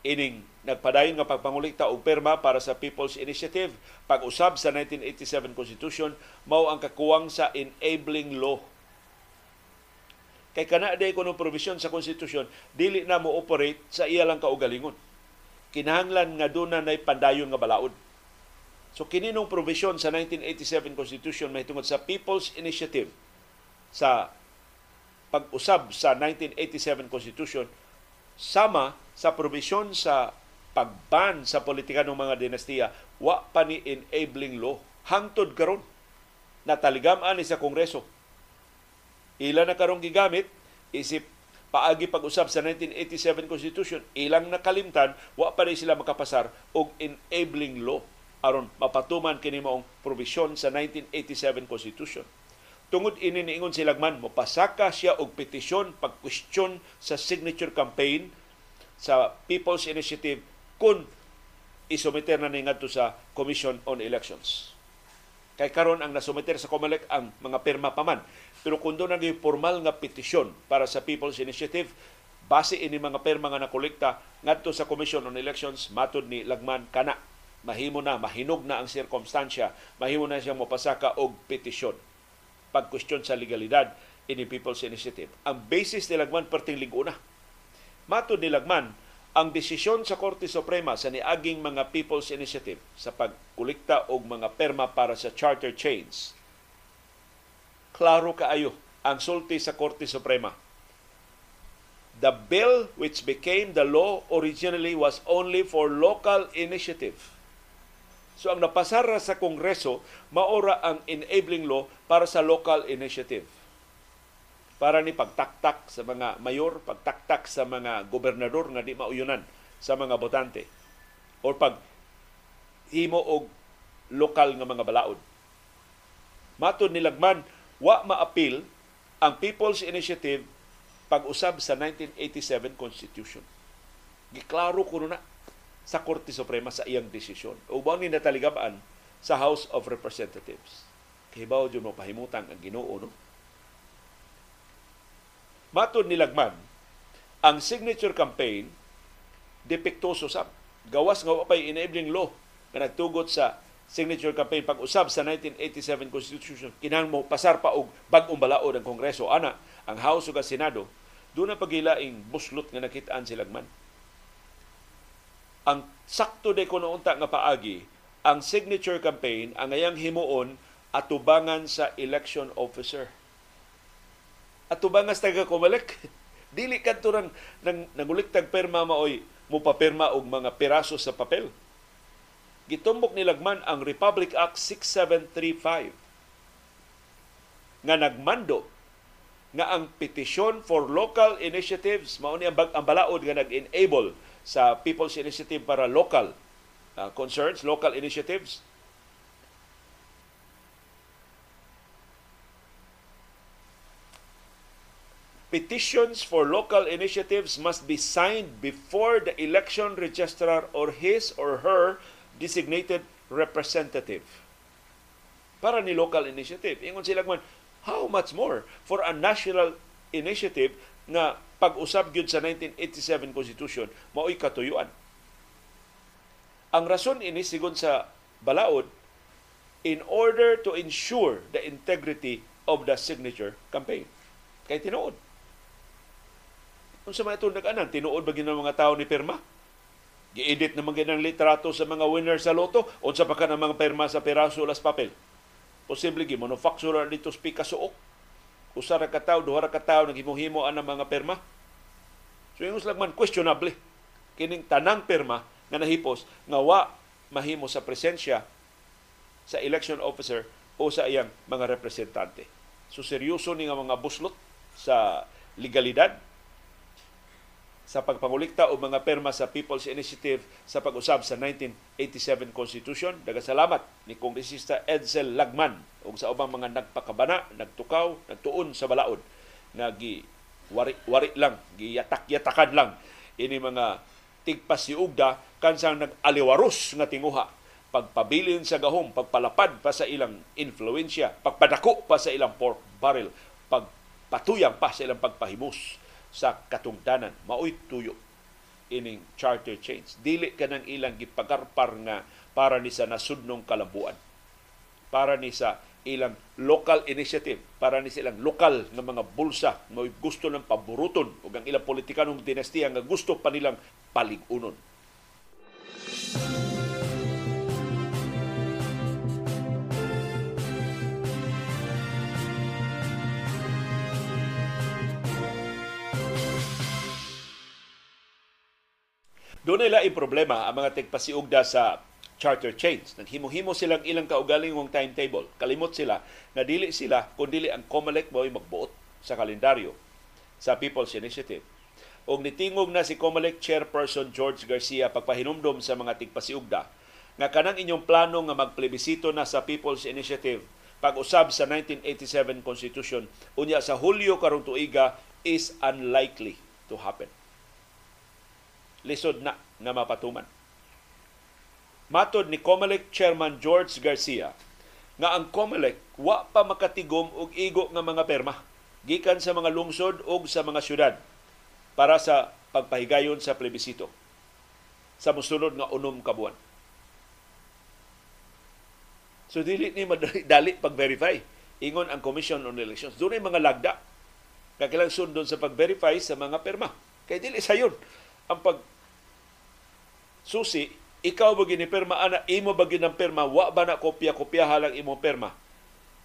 ining nagpadayon nga pagpangulikta og perma para sa People's Initiative. Pag-usab sa 1987 Constitution mao ang kakuwang sa enabling law. Kay kana day kuno provision sa konstitusyon dili na mo operate sa iya lang kaugalingon. Kinahanglan nga duna nay pandayon nga balaod. So kininong provision sa 1987 Constitution may tungod sa People's Initiative sa pag-usab sa 1987 Constitution sama sa provision sa pagban sa politika ng mga dinastiya wa pa ni enabling law. Hangtod karon nataligam-an ni sa kongreso. Ila na karong gigamit? Isip paagi pag-usab sa 1987 Constitution ilang nakalimtan wa pa rin sila makapasar og enabling law aron mapatuman kini maong provision sa 1987 Constitution. Tungod ini niingon si Lagman mopasaka siya og petisyon pag-question sa signature campaign sa People's Initiative kung isumiter na ni ngadto sa Commission on Elections. Kay karon ang nasumiter sa COMELEC ang mga pirma pa man. Pero kung doon naging formal nga petisyon para sa People's Initiative, base ini mga pirma nga nakolekta ngadto sa Commission on Elections, matud ni Lagman kana mahimo na, mahinog na ang sirkumstansya, mahimo na siyang mapasaka og petisyon. pagkwestiyon sa legalidad ini People's Initiative. Ang basis ni Lagman perting liguna. Matod ni Lagman, ang desisyon sa Korte Suprema sa niaging mga People's Initiative sa pagkulikta og mga perma para sa charter chains, klaro kaayo ang sulti sa Korte Suprema. The bill which became the law originally was only for local initiative. So ang napasara sa Kongreso, maora ang enabling law para sa local initiative para ni pagtaktak sa mga mayor, pagtaktak sa mga gobernador nga di mauyunan sa mga botante or pag himo og lokal nga mga balaod. Matod ni Lagman, wa maapil ang People's Initiative pag-usab sa 1987 Constitution. Giklaro kuno na sa Korte Suprema sa iyang desisyon. O ni nataligabaan sa House of Representatives. Kay bawo mo pahimutan ang Ginoo no? Matod ni Lagman, ang signature campaign depektoso sab. Gawas nga pay enabling law nga nagtugot sa signature campaign pag-usab sa 1987 Constitution kinahanglan mo pasar pa og bag-ong balaod ang Kongreso ana ang House ug Senado do na pagilaing buslot nga nakitaan si Lagman. Ang sakto de kuno unta nga paagi ang signature campaign ang ayang himuon atubangan sa election officer at tubangas taga kumalik. Dili ka turang nang naguliktag perma maoy mo papirma og mga piraso sa papel. Gitumbok ni Lagman ang Republic Act 6735 nga nagmando nga ang petition for local initiatives mao ni ang, ang balaod nga nag-enable sa People's Initiative para local uh, concerns, local initiatives Petitions for local initiatives must be signed before the election registrar or his or her designated representative. Para ni local initiative. Ingon sila man, how much more for a national initiative nga pag-usab gyud sa 1987 Constitution mao'y katuyuan. Ang rason ini sigon sa balaod in order to ensure the integrity of the signature campaign. Kay tinuod Unsa may itong nag-anan, tinuod ba ng mga tao ni pirma? Gi-edit naman ganang litrato sa mga winner sa loto, unsa pa ka ng mga pirma sa piraso las papel. Posible gi manufacturer dito sa pikasuok. Usa ra ka tawo, duha ra ka tawo naghimuhimo ang mga pirma. So yung lang man questionable kining tanang pirma nga nahipos nga wa mahimo sa presensya sa election officer o sa iyang mga representante. So seryoso ni nga mga buslot sa legalidad sa pagpangulikta o mga perma sa People's Initiative sa pag-usab sa 1987 Constitution. Dagasalamat ni Kongresista Edsel Lagman ug sa ubang mga nagpakabana, nagtukaw, nagtuon sa balaod. Nga gi wari, wari lang, giyatak-yatakan lang ini mga tigpasiugda kansang nag-aliwaros nga tinguha. Pagpabilin sa gahom, pagpalapad pa sa ilang influensya, pagpadako pa sa ilang pork barrel, pagpatuyang pa sa ilang pagpahimus sa katungdanan. Maoy tuyo ining charter change. Dili ka nang ilang gipagarpar nga para ni sa nasudnong kalambuan para ni sa ilang local initiative. Para ni silang lokal nga mga bulsa. Mo gusto ng paboruton ug ang ilang politikanong dinastiya nga gusto pa nilang paligunon. Doon nila problema ang mga tigpasiugda sa charter chains. Naghimo-himo silang ilang kaugaling ng timetable. Kalimot sila na dili sila kung dili ang COMELEC mo'y magbuot sa kalendaryo sa People's Initiative. Og nitingog na si COMELEC Chairperson George Garcia pagpahinumdom sa mga tigpasiugda nga kanang inyong plano nga magplebisito na sa People's Initiative pag-usab sa 1987 Constitution unya sa Hulyo karong tuiga is unlikely to happen lisod na nga mapatuman. Matod ni COMELEC Chairman George Garcia nga ang COMELEC wa pa makatigom og igo nga mga perma gikan sa mga lungsod ug sa mga syudad para sa pagpahigayon sa plebisito sa mosunod nga unom ka buwan. So dili ni madali dali pag-verify ingon ang Commission on Elections. Doon ay mga lagda. Kakilang sundon sa pag-verify sa mga perma. Kaya dili sayon ang pag susi, ikaw ba gini perma ana, imo ba ng perma, wa ba na kopya-kopya halang imo perma?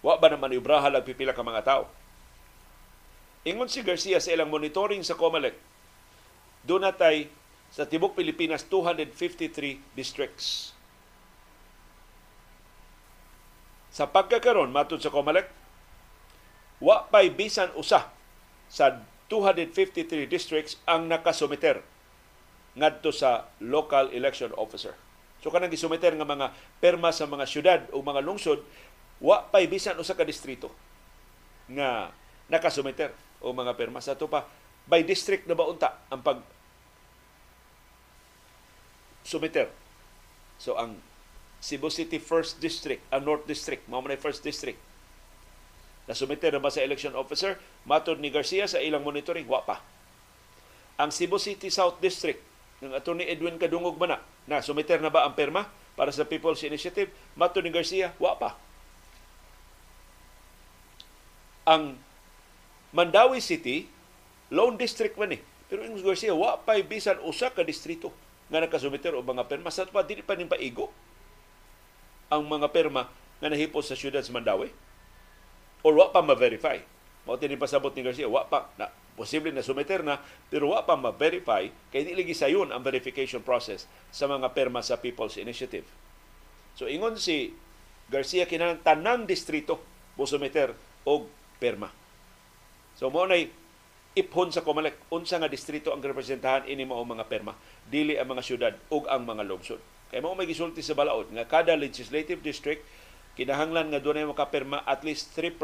Wa ba na manibraha lang pipila ka mga tao? Ingon si Garcia sa ilang monitoring sa COMELEC, doon natay sa Tibok Pilipinas 253 districts. Sa pagkakaroon, matod sa COMELEC, wa pay bisan usa sa 253 districts ang nakasumiter ngadto sa local election officer. So kanang gisumiter nga mga perma sa mga syudad o mga lungsod, wa pay bisan usa ka distrito nga nakasumiter o mga perma. Sa ito pa, by district na ba unta ang pag sumiter. So ang Cebu City First District, ang North District, mao man First District. Na sumiter na ba sa election officer? Matod ni Garcia sa ilang monitoring, wa pa. Ang Cebu City South District ng Attorney Edwin Kadungog Mana na sumiter na ba ang perma para sa People's Initiative? Matod ni Garcia, wa pa. Ang Mandawi City, Lone District man eh. Pero yung Garcia, wa pa'y bisan usa ka distrito nga nakasumiter o mga perma. Sa pa, dili pa nin paigo ang mga perma nga nahipos sa syudad sa Mandawi. Or wa pa ma-verify. Mao tini pasabot ni Garcia, wa pa na posible na sumiter na pero wa pa ma-verify kay dili sayon ang verification process sa mga perma sa People's Initiative. So ingon si Garcia kinahanglan tanang distrito mo sumiter og perma. So mo nay iphon sa Comelec unsa nga distrito ang representahan ini mao mga perma dili ang mga syudad ug ang mga lungsod. Kay mao may gisulti sa balaod nga kada legislative district kinahanglan nga dunay makapirma at least 3%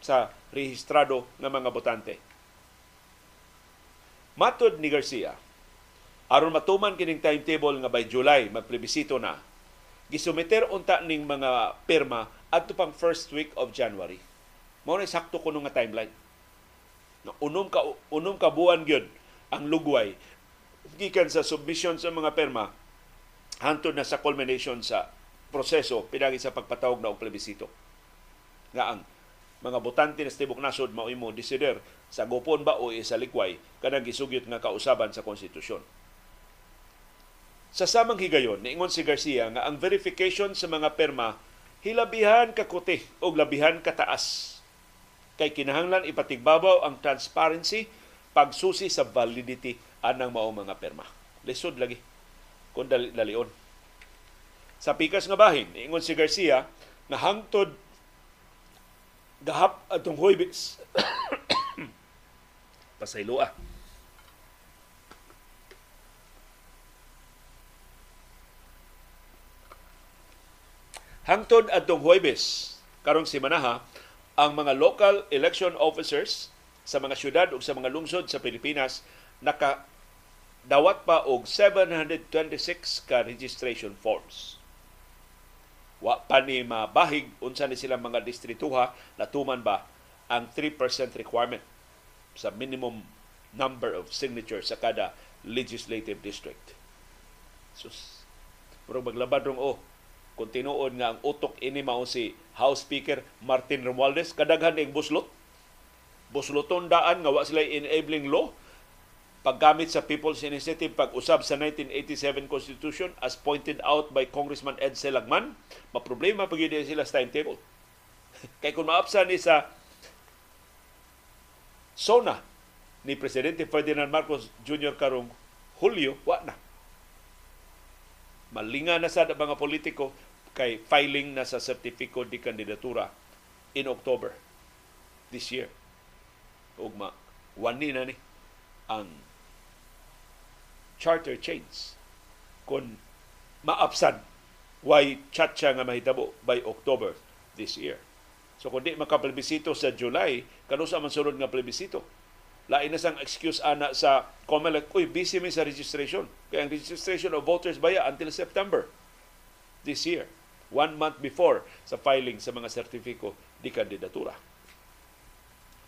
sa rehistrado nga mga botante. Matod ni Garcia, aron matuman kining timetable nga by July magplebisito na, gisumiter unta ning mga pirma adto pang first week of January. Mao na sakto kuno nga timeline. Na unom ka unom ka buwan gyud ang lugway. Gikan sa submission sa mga perma hantod na sa culmination sa proseso pinagi sa pagpatawag na og plebisito. Nga ang mga botante na tibok nasod mao imo desider sa gopon ba o sa likway kanang gisugyot nga kausaban sa konstitusyon. Sa samang higayon, niingon si Garcia nga ang verification sa mga perma hilabihan kakuti o labihan kataas kay kinahanglan ipatigbabaw ang transparency pagsusi sa validity anang mao mga perma. Lisod lagi kung dali, dalion. Sa pikas nga bahin, ingon si Garcia nga hangtod gahap atong Huwebes pasaylua. Hangtod atong Huwebes karong simanaha ang mga local election officers sa mga syudad o sa mga lungsod sa Pilipinas naka dawat pa og 726 ka registration forms. Wa pa ni mabahig unsa ni sila mga distrituha natuman ba ang 3% requirement sa minimum number of signatures sa kada legislative district. Sus, pero maglabad rong oh, kung tinuod nga ang utok ini mao si House Speaker Martin Romualdez kadaghan ning buslot busloton daan nga wa sila enabling law paggamit sa People's Initiative pag-usab sa 1987 Constitution as pointed out by Congressman Ed Selagman, maproblema pag sila sa timetable. Kay kung maapsa ni sa SONA ni Presidente Ferdinand Marcos Jr. karong Hulyo, wa na. Malinga na sa mga politiko kay filing na sa sertipiko di kandidatura in October this year. Ug ma wani na ni ang charter change kung maapsan why chatcha nga mahitabo by October this year. So kung di makaplebisito sa July, kanusa man sunod nga plebisito. Lain na sang excuse ana sa COMELEC, uy, busy mi sa registration. Kaya ang registration of voters baya until September this year one month before sa filing sa mga sertifiko di kandidatura.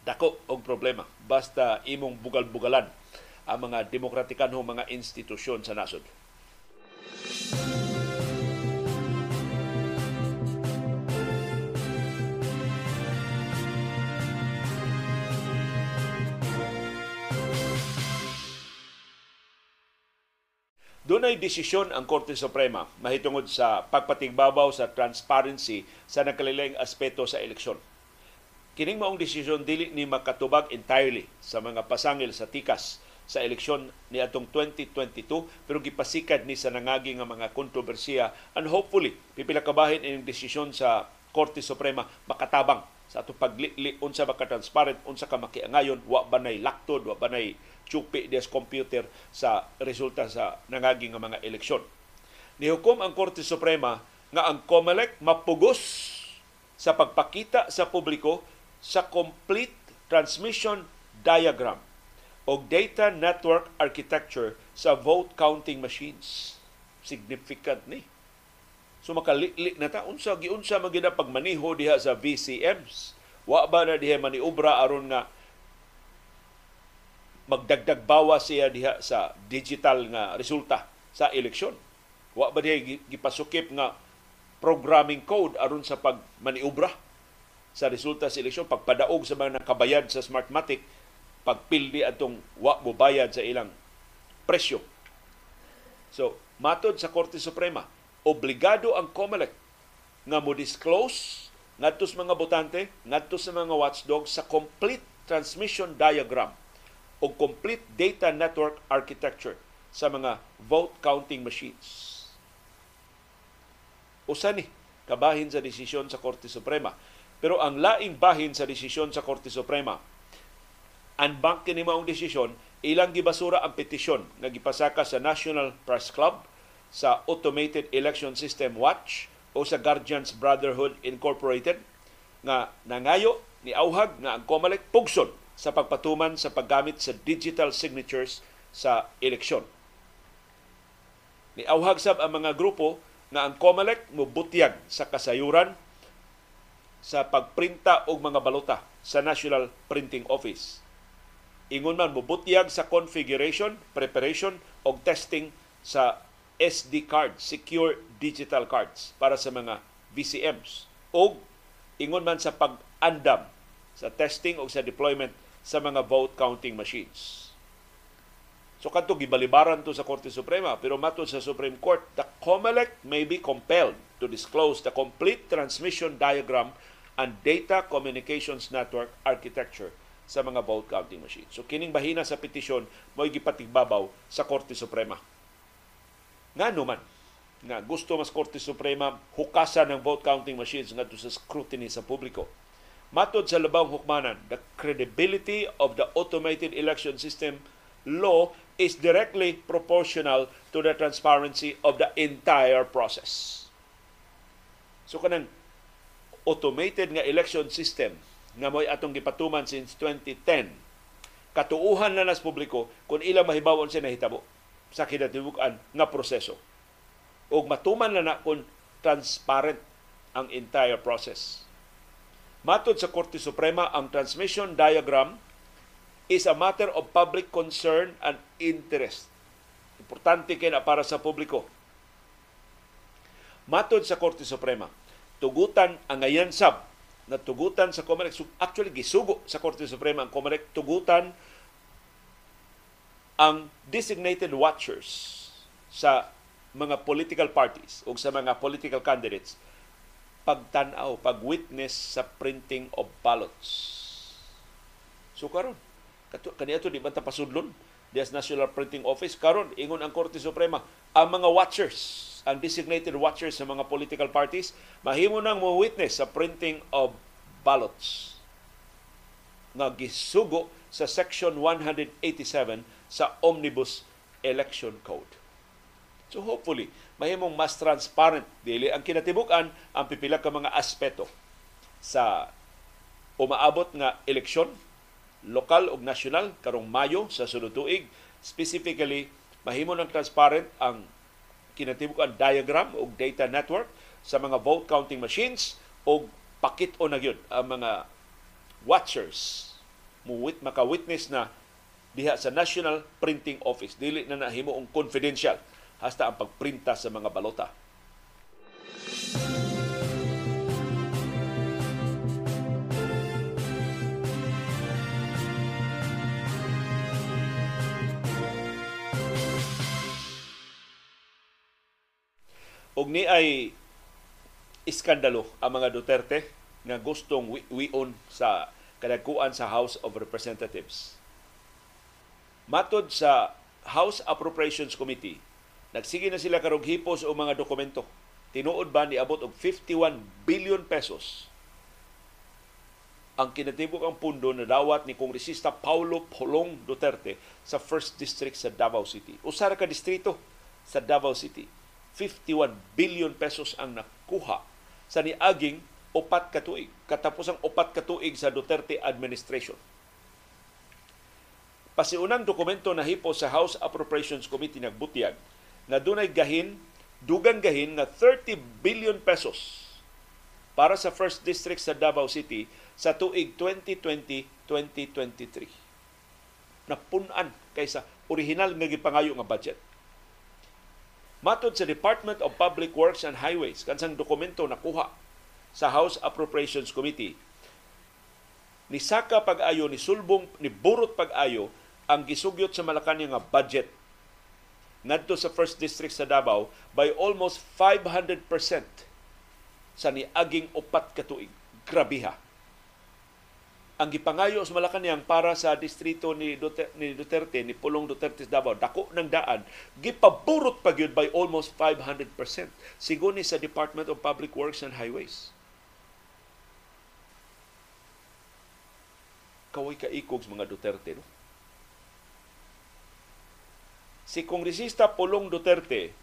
Dako og problema basta imong bugal-bugalan ang mga demokratikanhong mga institusyon sa nasod. Dunay desisyon ang Korte Suprema mahitungod sa pagpatigbabaw sa transparency sa nakalilaing aspeto sa eleksyon. Kining maong desisyon dili ni makatubag entirely sa mga pasangil sa tikas sa eleksyon ni atong 2022 pero gipasikad ni sa nangagi nga mga kontrobersiya and hopefully pipila ka bahin ining desisyon sa Korte Suprema makatabang sa ato paglili unsa ba transparent unsa ka makiangayon wa ba nay laktod wa ba nay chupi des computer sa resulta sa nangagi nga mga eleksyon. Nihukom ang Korte Suprema nga ang COMELEC mapugos sa pagpakita sa publiko sa complete transmission diagram o data network architecture sa vote counting machines. Significant ni. So makalili na ta unsa giunsa magina pagmaniho diha sa VCMs. Wa ba na diha maniubra aron nga magdagdag bawas siya diha sa digital nga resulta sa eleksyon. Wa ba diha gipasukip nga programming code aron sa pagmaniubra sa resulta sa eleksyon, pagpadaog sa mga nakabayad sa Smartmatic, pagpildi atong wa mo bayad sa ilang presyo. So, matod sa Korte Suprema, obligado ang COMELEC nga mo disclose ngadto sa mga botante, ngadto sa mga watchdog sa complete transmission diagram o complete data network architecture sa mga vote counting machines. Usa ni kabahin sa desisyon sa Korte Suprema. Pero ang laing bahin sa desisyon sa Korte Suprema, unbank kini maong desisyon, ilang gibasura ang petisyon nga gipasaka sa National Press Club, sa Automated Election System Watch o sa Guardians Brotherhood Incorporated nga nangayo ni auhag nga ang COMELEC pugson sa pagpatuman sa paggamit sa digital signatures sa eleksyon. Ni auhag sab ang mga grupo nga ang COMELEC mubutyag sa kasayuran sa pagprinta og mga balota sa National Printing Office. Ingon man mubutyag sa configuration, preparation og testing sa SD cards, secure digital cards para sa mga VCMs. O ingon man sa pag-andam sa testing o sa deployment sa mga vote counting machines. So kanto gibalibaran to sa Korte Suprema pero matod sa Supreme Court, the COMELEC may be compelled to disclose the complete transmission diagram and data communications network architecture sa mga vote counting machines. So kining bahina sa petisyon mo gipatigbabaw sa Korte Suprema. Nga naman nga gusto mas Korte Suprema hukasan ng vote counting machines ngadto sa scrutiny sa publiko Matod sa labang hukmanan, the credibility of the automated election system law is directly proportional to the transparency of the entire process. So kanang automated nga election system nga mo'y atong gipatuman since 2010, katuuhan na nas publiko kung ilang mahibawon siya nahitabo sa kinatibukan nga proseso. O matuman na na kung transparent ang entire process. Matod sa Korte Suprema, ang transmission diagram is a matter of public concern and interest. Importante kay na para sa publiko. Matod sa Korte Suprema, tugutan ang ngayon sab na tugutan sa Comelec, actually gisugo sa Korte Suprema ang Comelec, tugutan ang designated watchers sa mga political parties o sa mga political candidates pagtanaw, pag-witness sa printing of ballots. So karon, kaniya to di ba pasudlon? Dias National Printing Office karon ingon ang Korte Suprema ang mga watchers ang designated watchers sa mga political parties mahimo nang mo witness sa printing of ballots nga gisugo sa section 187 sa Omnibus Election Code. So hopefully, mahimong mas transparent dili ang kinatibukan ang pipila ka mga aspeto sa umaabot nga eleksyon lokal ug nasyonal karong Mayo sa sunod tuig specifically mahimo ng transparent ang kinatibukan diagram ug data network sa mga vote counting machines ug pakit-o na gyud ang mga watchers. Muwit maka-witness na diha sa National Printing Office. Dili na nahimo ang confidential. Hasta ang pagprinta sa mga balota. Og ni ay iskandalo ang mga Duterte nga gustong wi- wion sa kadagkuan sa House of Representatives. Matod sa House Appropriations Committee, nagsige na sila karog hipos o mga dokumento. Tinuod ba ni abot og 51 billion pesos ang kinatibok ang pundo na dawat ni Kongresista Paulo Polong Duterte sa 1st District sa Davao City. Usara ka distrito sa Davao City. 51 billion pesos ang nakuha sa niaging upat ka tuig. Katapos ang upat ka tuig sa Duterte administration. Pasiunang dokumento na hipo sa House Appropriations Committee nagbutiyag na dunay gahin, dugang gahin nga 30 billion pesos para sa 1st District sa Davao City sa tuig 2020-2023. Napunan kaysa original nga gipangayo nga budget. Matod sa Department of Public Works and Highways, kansang dokumento nakuha sa House Appropriations Committee, ni Saka pag-ayo, ni Sulbong, ni Burot pag-ayo ang gisugyot sa Malacanang nga budget ngadto sa 1st District sa Davao by almost 500% sa niaging upat ka tuig. Grabiha. Ang gipangayo sa Malacanang para sa distrito ni Duterte, ni Duterte, ni Pulong Duterte sa Davao, dako ng daan, gipaburot pa gyud by almost 500%. Sigon ni sa Department of Public Works and Highways. Kaway kaikog sa mga Duterte, no? Si Kongresista Pulong Duterte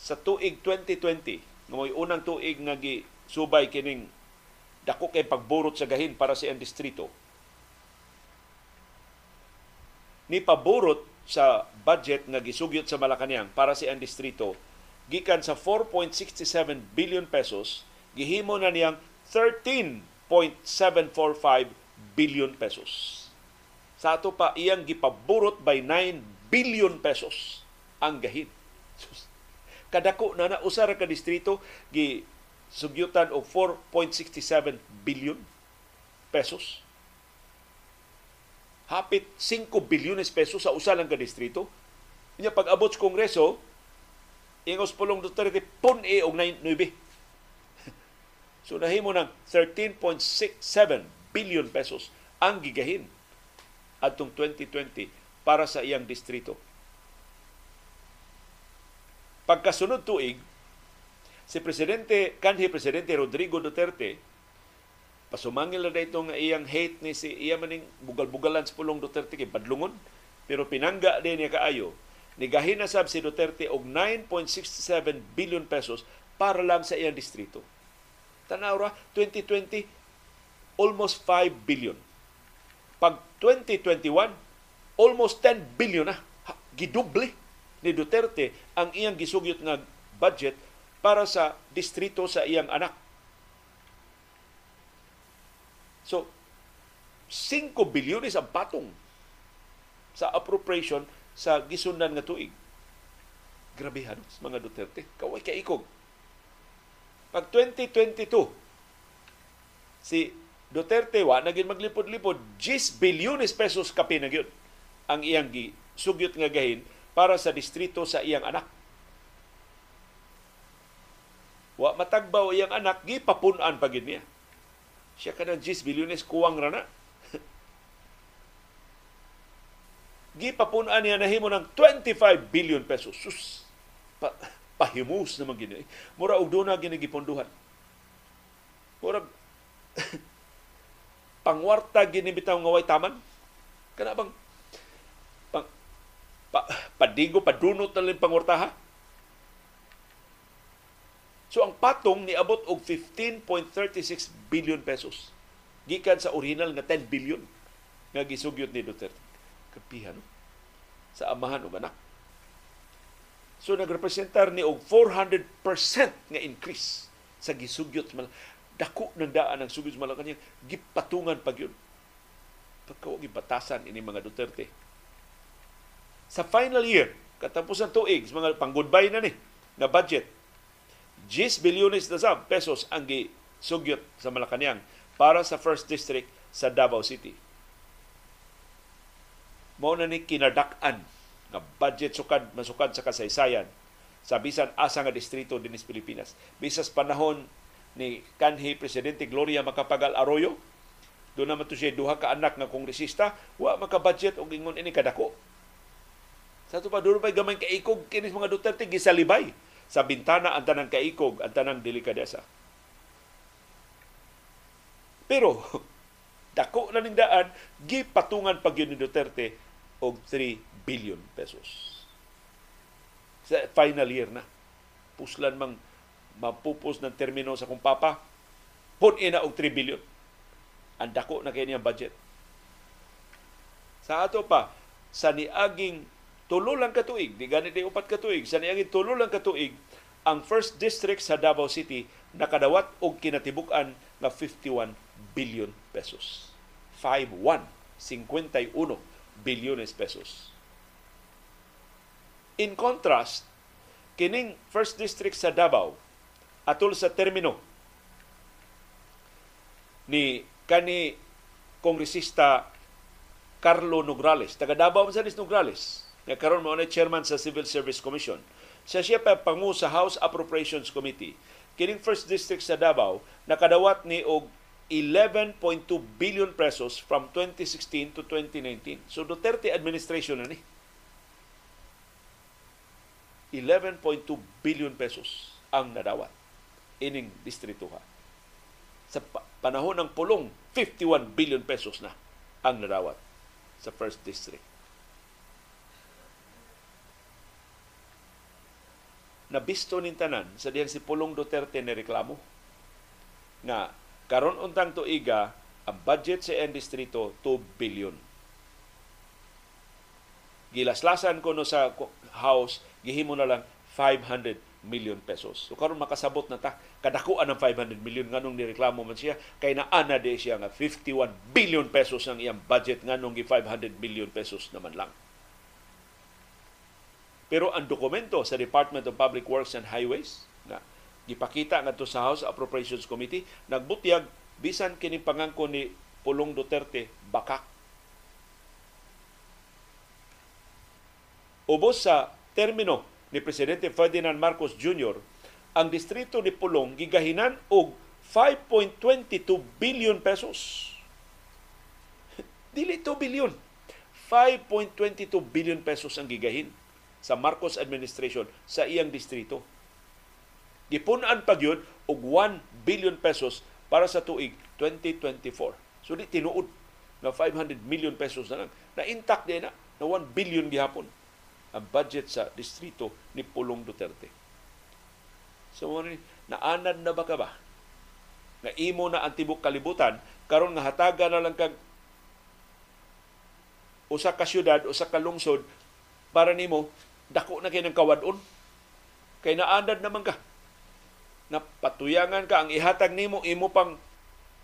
sa tuig 2020, nga unang tuig nga subay kining dako kay pagburot sa gahin para sa iyang distrito. Ni paburot sa budget nga gisugyot sa Malacañang para sa iyang distrito gikan sa 4.67 billion pesos gihimo na niyang 13.745 billion pesos. Sa ato pa iyang gipaburot by 9 billion pesos ang gahin. Kadako na na usara ka distrito gi sugyutan og 4.67 billion pesos. Hapit 5 bilyones pesos sa usa lang ka distrito. Nya pag abot sa Kongreso, ingos pulong Duterte pun e og 9 So nahimo ng 13.67 billion pesos ang gigahin atong 2020 para sa iyang distrito. Pagkasunod tuig, si Presidente, kanhi Presidente Rodrigo Duterte, pasumangil na dito nga iyang hate ni si iya maning bugal-bugalan sa pulong Duterte kay badlungon, pero pinangga din niya kaayo, nigahin na sab si Duterte og 9.67 billion pesos para lang sa iyang distrito. Tanaw ra, 2020, almost 5 billion. Pag 2021, almost 10 billion na. Ha, ni Duterte ang iyang gisugyot nga budget para sa distrito sa iyang anak. So, 5 bilyones ang patong sa appropriation sa gisundan nga tuig. Grabehan mga Duterte. Kaway kaikog. Pag 2022, si Duterte wa naging maglipod-lipod 10 bilyones pesos kapi na ang iyang gi sugyot nga gahin para sa distrito sa iyang anak. Wa matagbaw iyang anak, gipapunan pa gid niya. Siya kanang 10 bilyones kuwang rana. gipapunan niya nahimo ng 25 billion pesos. Sus, pa, pahimus naman gini. Mura og doon na ginigipunduhan. Mura pangwarta ginibitaw nga way taman. Kana bang pa, padigo, padunot na lang pangwartaha. So ang patong ni abot og 15.36 billion pesos. Gikan sa original nga 10 billion nga gisugyot ni Duterte. Kapihan no? sa amahan ug anak. So nagrepresentar ni og 400% nga increase sa gisugyot man dako ng daan ang sugyot sa Malacanang gipatungan pag yun. Pagkawag batasan ini mga Duterte sa final year, katapos ng tuig, mga pang-goodbye na ni, na budget, 10 bilyones na sab pesos ang gisugyot sa Malacanang para sa first district sa Davao City. Mao na ni kinadak-an nga budget sukad masukad sa kasaysayan sa bisan asa nga distrito dinis Pilipinas. Bisas panahon ni kanhi presidente Gloria Macapagal Arroyo, doon naman to siya duha ka anak nga kongresista, wa maka-budget og ingon ini kadako. Sa to pa doon pa gamay kaikog kinis mga Duterte gisalibay sa bintana ang tanang kaikog, ang tanang delikadesa. Pero dako na ning daan gipatungan pag yun ni Duterte og 3 billion pesos sa final year na. Puslan mang mapupos ng termino sa kung papa, pun ina og 3 billion. Ang dako na kay niyang budget. Sa ato pa, sa niaging tulo lang katuig, di ganit di upat katuig, sa niaging tulo lang katuig, ang first district sa Davao City nakadawat og kinatibukan nga 51 billion pesos. 51, 51 bilyones pesos. In contrast, kining first district sa Davao atol sa termino ni kani kongresista Carlo Nograles, taga Davao man sa Nograles, nga karon mao na chairman sa Civil Service Commission. Siya siya pa pangu sa House Appropriations Committee. Kining first district sa Davao nakadawat ni og 11.2 billion pesos from 2016 to 2019. So Duterte administration na ni 11.2 billion pesos ang nadawat ining distrituha. Sa panahon ng pulong, 51 billion pesos na ang nadawat sa first district. Nabisto nin tanan sa diyang si Pulong Duterte ni reklamo nga karon untang tuiga ang budget sa iyang distrito 2 billion. Gilaslasan ko no sa house gihimo na lang 500 million pesos. So karon makasabot na ta kadakuan ng 500 million nganong nireklamo man siya kay naana di siya nga 51 billion pesos ang iyang budget nganong gi 500 million pesos naman lang. Pero ang dokumento sa Department of Public Works and Highways na gipakita ngadto sa House Appropriations Committee nagbutyag bisan kini pangangko ni Pulong Duterte bakak. Ubos sa termino ni Presidente Ferdinand Marcos Jr., ang distrito ni Pulong gigahinan og 5.22 billion pesos. Dili 2 billion. 5.22 billion pesos ang gigahin sa Marcos administration sa iyang distrito. Gipunan pa gyud og 1 billion pesos para sa tuig 2024. So di tinuod na 500 million pesos na lang. Na intact din na, na 1 billion gihapon ang budget sa distrito ni Pulong Duterte. So, naanad na ba ka ba? Nga imo na ang tibok kalibutan, karon nga hataga na lang kag usa ka syudad, usa ka lungsod para nimo dako na kay ng kawadon. Kay naanad naman ka. Napatuyangan ka ang ihatag nimo imo pang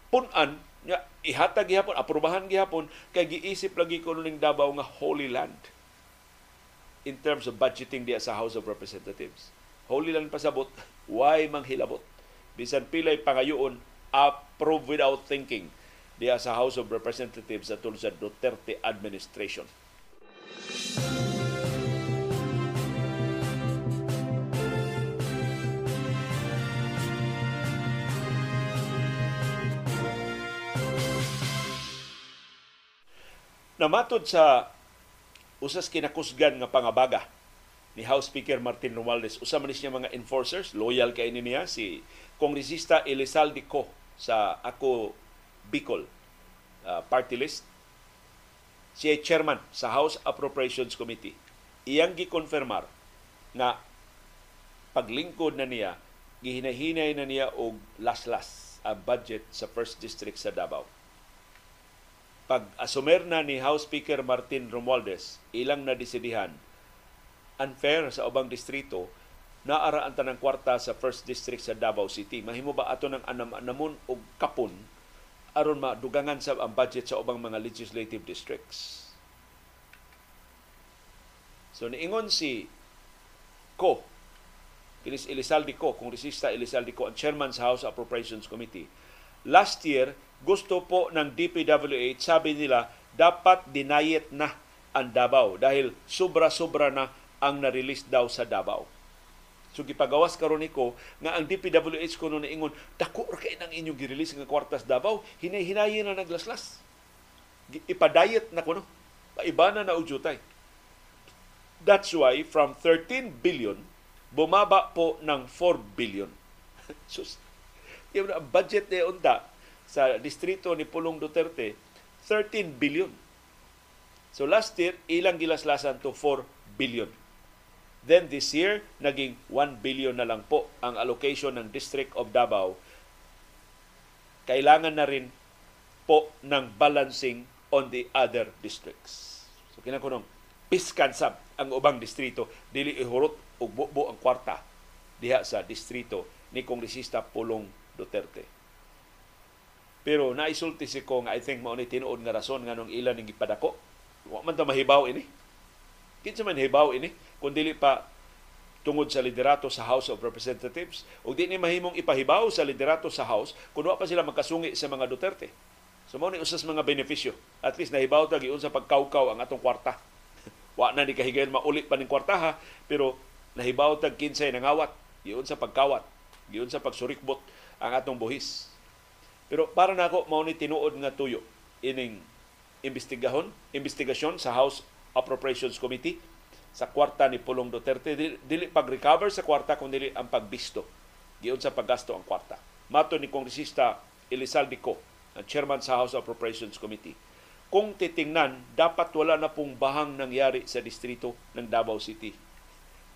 punan nga ihatag gihapon, aprobahan gihapon kay giisip lagi ko ning Davao nga Holy Land in terms of budgeting diya sa House of Representatives. Holy lang pasabot, why manghilabot? Bisan pilay pangayoon, approve without thinking diya sa House of Representatives sa sa Duterte administration. Namatod sa usas kinakusgan nga pangabaga ni House Speaker Martin Romualdez. Usa man niya mga enforcers, loyal kay niya si Kongresista Elizalde Co sa Ako Bicol uh, party list. Siya chairman sa House Appropriations Committee. Iyang gikonfirmar nga paglingkod na niya, gihinahinay na niya og laslas ang budget sa First District sa Davao pag-asumer na ni House Speaker Martin Romualdez, ilang na desidihan, unfair sa ubang distrito, naara ang tanang kwarta sa first district sa Davao City. Mahimo ba ato ng anam-anamon o kapon aron madugangan sa ang budget sa ubang mga legislative districts. So niingon si Ko, kinis Elizalde Ko, kung resista Elizalde Ko, ang chairman sa House Appropriations Committee, last year, gusto po ng DPWH, sabi nila, dapat dinayet na ang Davao dahil sobra-sobra na ang na-release daw sa Davao. So gipagawas karon niko nga ang DPWH kuno niingon dako ra kay nang inyong girelease nga kwartas Davao hinay-hinayin na naglaslas. Ipadayet na kuno. Paibana na og jutay. That's why from 13 billion bumaba po ng 4 billion. so, yung budget ni unta sa distrito ni Pulong Duterte 13 billion. So last year ilang gilaslasan to 4 billion. Then this year, naging 1 billion na lang po ang allocation ng District of Davao. Kailangan na rin po ng balancing on the other districts. So kinakunong, piskan sab ang ubang distrito, dili ihurot og bubo ang kwarta diha sa distrito ni Kongresista Pulong Duterte. Pero naisulti si Kong, I think mao ni tinuod nga rason nganong ilan ning gipadako. Wa man ta mahibaw ini. Kinsa man hibaw ini kung dili pa tungod sa liderato sa House of Representatives ug di ni mahimong ipahibaw sa liderato sa House kung wa pa sila magkasungi sa mga Duterte. So mao ni usas mga benepisyo. At least nahibaw ta giun sa pagkawkaw ang atong kwarta. wa na ni kahigayon mauli pa ning kwarta ha, pero nahibaw tag kinsay nangawat giun sa pagkawat, giun sa pagsurikbot ang atong buhis. Pero para nako mao ni tinuod nga tuyo ining imbestigahon, investigasyon sa House Appropriations Committee sa kwarta ni Pulong Duterte dili, dili pag-recover sa kwarta kun dili ang pagbisto giun sa paggasto ang kwarta. Mato ni kongresista Elizalde Co, ang chairman sa House Appropriations Committee. Kung titingnan, dapat wala na pong bahang nangyari sa distrito ng Davao City.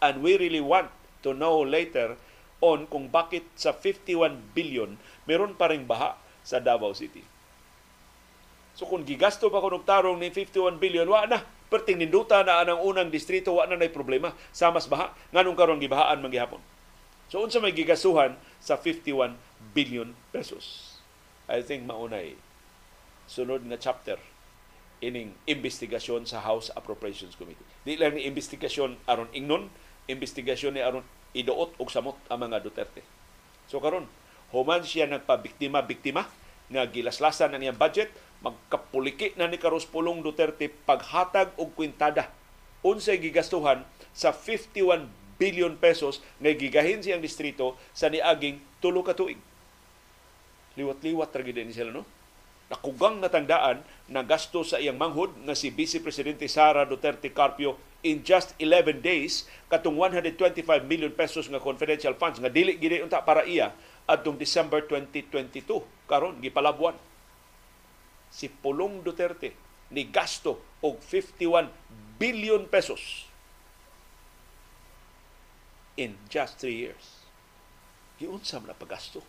And we really want to know later on kung bakit sa 51 billion meron pa ring baha sa Davao City. So kung gigasto pa kunog tarong ni 51 billion, wa na perting ninduta na anang unang distrito wa na nay problema sa mas baha nganong karon gibahaan man gihapon. So unsa may gigasuhan sa 51 billion pesos. I think maunay sunod nga chapter ining investigasyon sa House Appropriations Committee. Di lang ni investigasyon aron ingnon, investigasyon ni aron iduot og samot ang mga Duterte. So karon, human siya nagpabiktima-biktima nga gilaslasan ang iyang budget, magkapuliki na ni Carlos Pulong Duterte paghatag og kwintada unsay gigastuhan sa 51 billion pesos nga gigahin siyang distrito sa niaging tulo ka tuig. Liwat-liwat ra gid ni sila no. Nakugang natandaan na gasto sa iyang manghod nga si Vice Presidente Sara Duterte Carpio in just 11 days katong 125 million pesos nga confidential funds nga dili gid unta para iya adtong December 2022 karon gipalabuan si Pulong Duterte ni gasto og 51 billion pesos in just three years. Giunsa na pagasto.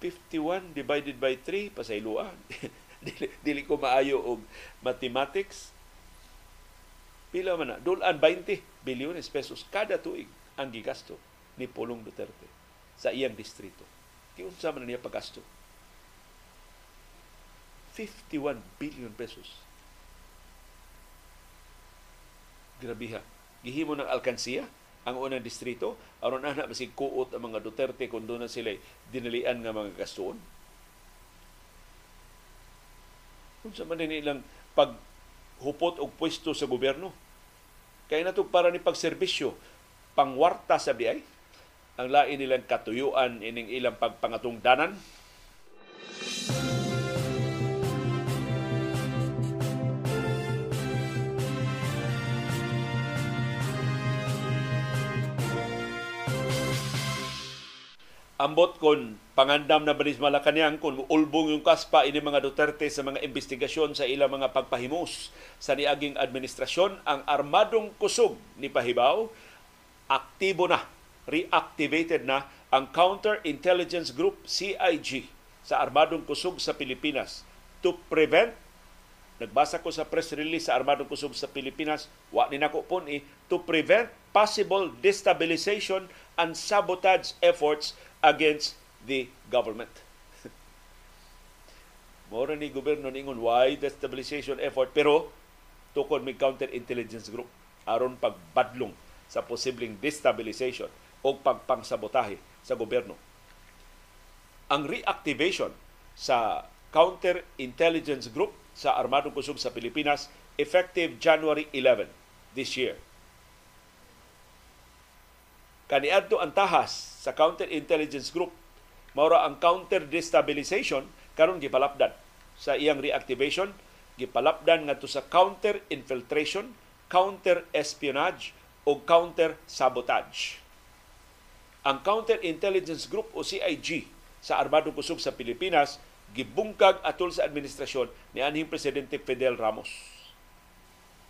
51 divided by 3 pasayloan. dili, dili ko maayo og mathematics. Pila man na? Dulan 20 bilyones pesos kada tuig ang gigasto ni Pulong Duterte sa iyang distrito. Giunsa man niya pagasto. 51 billion pesos. Grabiha. Gihimo ng alkansiya ang unang distrito aron ana masig kuot ang mga Duterte doon na sila dinalian nga mga gastuon. Kung sa man ilang paghupot og pwesto sa gobyerno. Kaya na para ni pagserbisyo, pangwarta sa biyay, ang lain nilang katuyuan ining ilang pagpangatungdanan. Ambot kon pangandam na banis Malacanang kung ulbong yung kaspa ini mga Duterte sa mga investigasyon sa ilang mga pagpahimos sa niaging administrasyon. Ang armadong kusog ni Pahibaw aktibo na reactivated na ang Counter Intelligence Group CIG sa armadong kusog sa Pilipinas. To prevent nagbasa ko sa press release sa armadong kusog sa Pilipinas wa ni nako pon eh, to prevent possible destabilization and sabotage efforts against the government. Mora ni gobyerno ningon why destabilization effort pero tukod may counter-intelligence group aron pagbadlong sa posibleng destabilization o pagpangsabotahe sa gobyerno. Ang reactivation sa counter-intelligence group sa Armadong Kusog sa Pilipinas effective January 11 this year. kaniadto ang tahas sa counterintelligence group. Maura ang counter destabilization karon gipalapdan. Sa iyang reactivation gipalapdan ngadto sa counter infiltration counter espionage o counter sabotage. Ang counter intelligence group o CIG sa Armadong Kusog sa Pilipinas gibungkag atol sa administrasyon ni anhing presidente Fidel Ramos.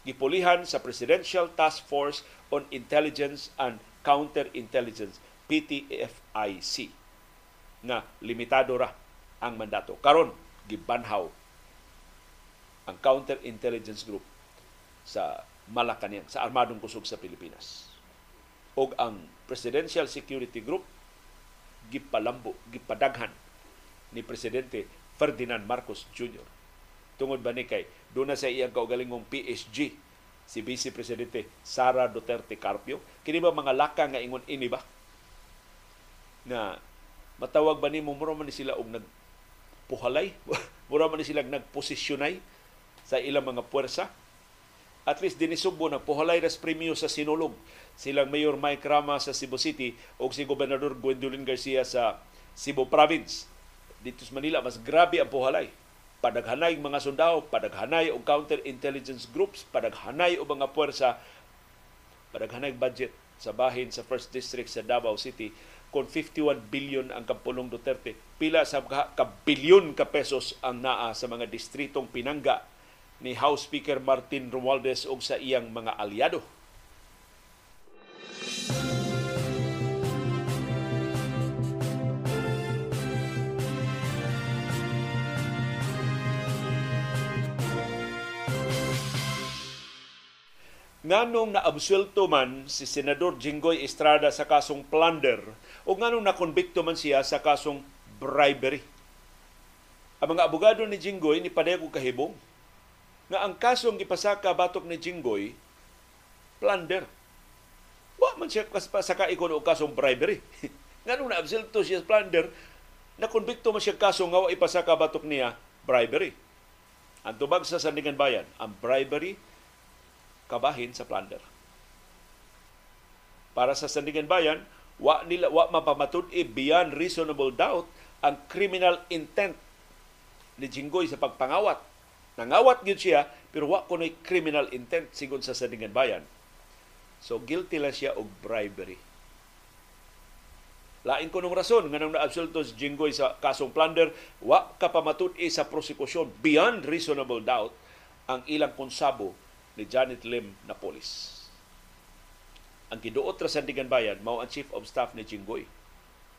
Gipulihan sa Presidential Task Force on Intelligence and Counterintelligence PTFIC na limitado ra ang mandato. Karon gibanhaw ang counterintelligence group sa Malacañang, sa Armadong Kusog sa Pilipinas. O ang Presidential Security Group gipalambo, gipadaghan ni Presidente Ferdinand Marcos Jr. Tungod ba ni kay doon sa iyang kaugalingong PSG si Vice Presidente Sara Duterte Carpio. Kini ba mga laka nga ingon ini ba? Na matawag ba ni mo mura man ni sila og nagpuhalay? mura man ni sila nagposisyonay sa ilang mga puwersa? At least dinisugbo nagpuhalay ras premyo sa sinulog silang Mayor Mike Rama sa Cebu City o si Gobernador Gwendolyn Garcia sa Cebu Province. Dito sa Manila, mas grabe ang puhalay padaghanay mga sundao, padaghanay og counter-intelligence groups, padaghanay og mga puwersa, padaghanay budget sa bahin sa First District sa Davao City kung 51 billion ang Kampulong Duterte. Pila sa ka-bilyon ka pesos ang naa sa mga distritong pinangga ni House Speaker Martin Romualdez og sa iyang mga aliado. Nganong naabsuelto man si Senador Jinggoy Estrada sa kasong plunder o nganong nakonbikto man siya sa kasong bribery. Ang mga abogado ni Jinggoy ni padayag kahibong nga ang kasong gipasaka batok ni Jinggoy plunder. Wa man siya pasaka ikon og kasong bribery. nganong naabsuelto siya sa plunder nakonbikto man siya kasong nga ipasaka batok niya bribery. Ang tubag sa Sandigan Bayan, ang bribery kabahin sa plunder. Para sa Sandigan Bayan, wa nila wa mapamatud-i beyond reasonable doubt ang criminal intent ni Jinggoy sa pagpangawat. Nangawat gyud siya pero wa kunoy criminal intent sigon sa Sandigan Bayan. So guilty lang siya og bribery. Lain ko nung rason nga nang naabsulto si Jinggoy sa kasong plunder, wa ka pamatud-i sa prosekusyon beyond reasonable doubt ang ilang konsabo ni Janet Lim na polis. Ang giduot ra sa Sandigan Bayan mao ang Chief of Staff ni Jinggoy.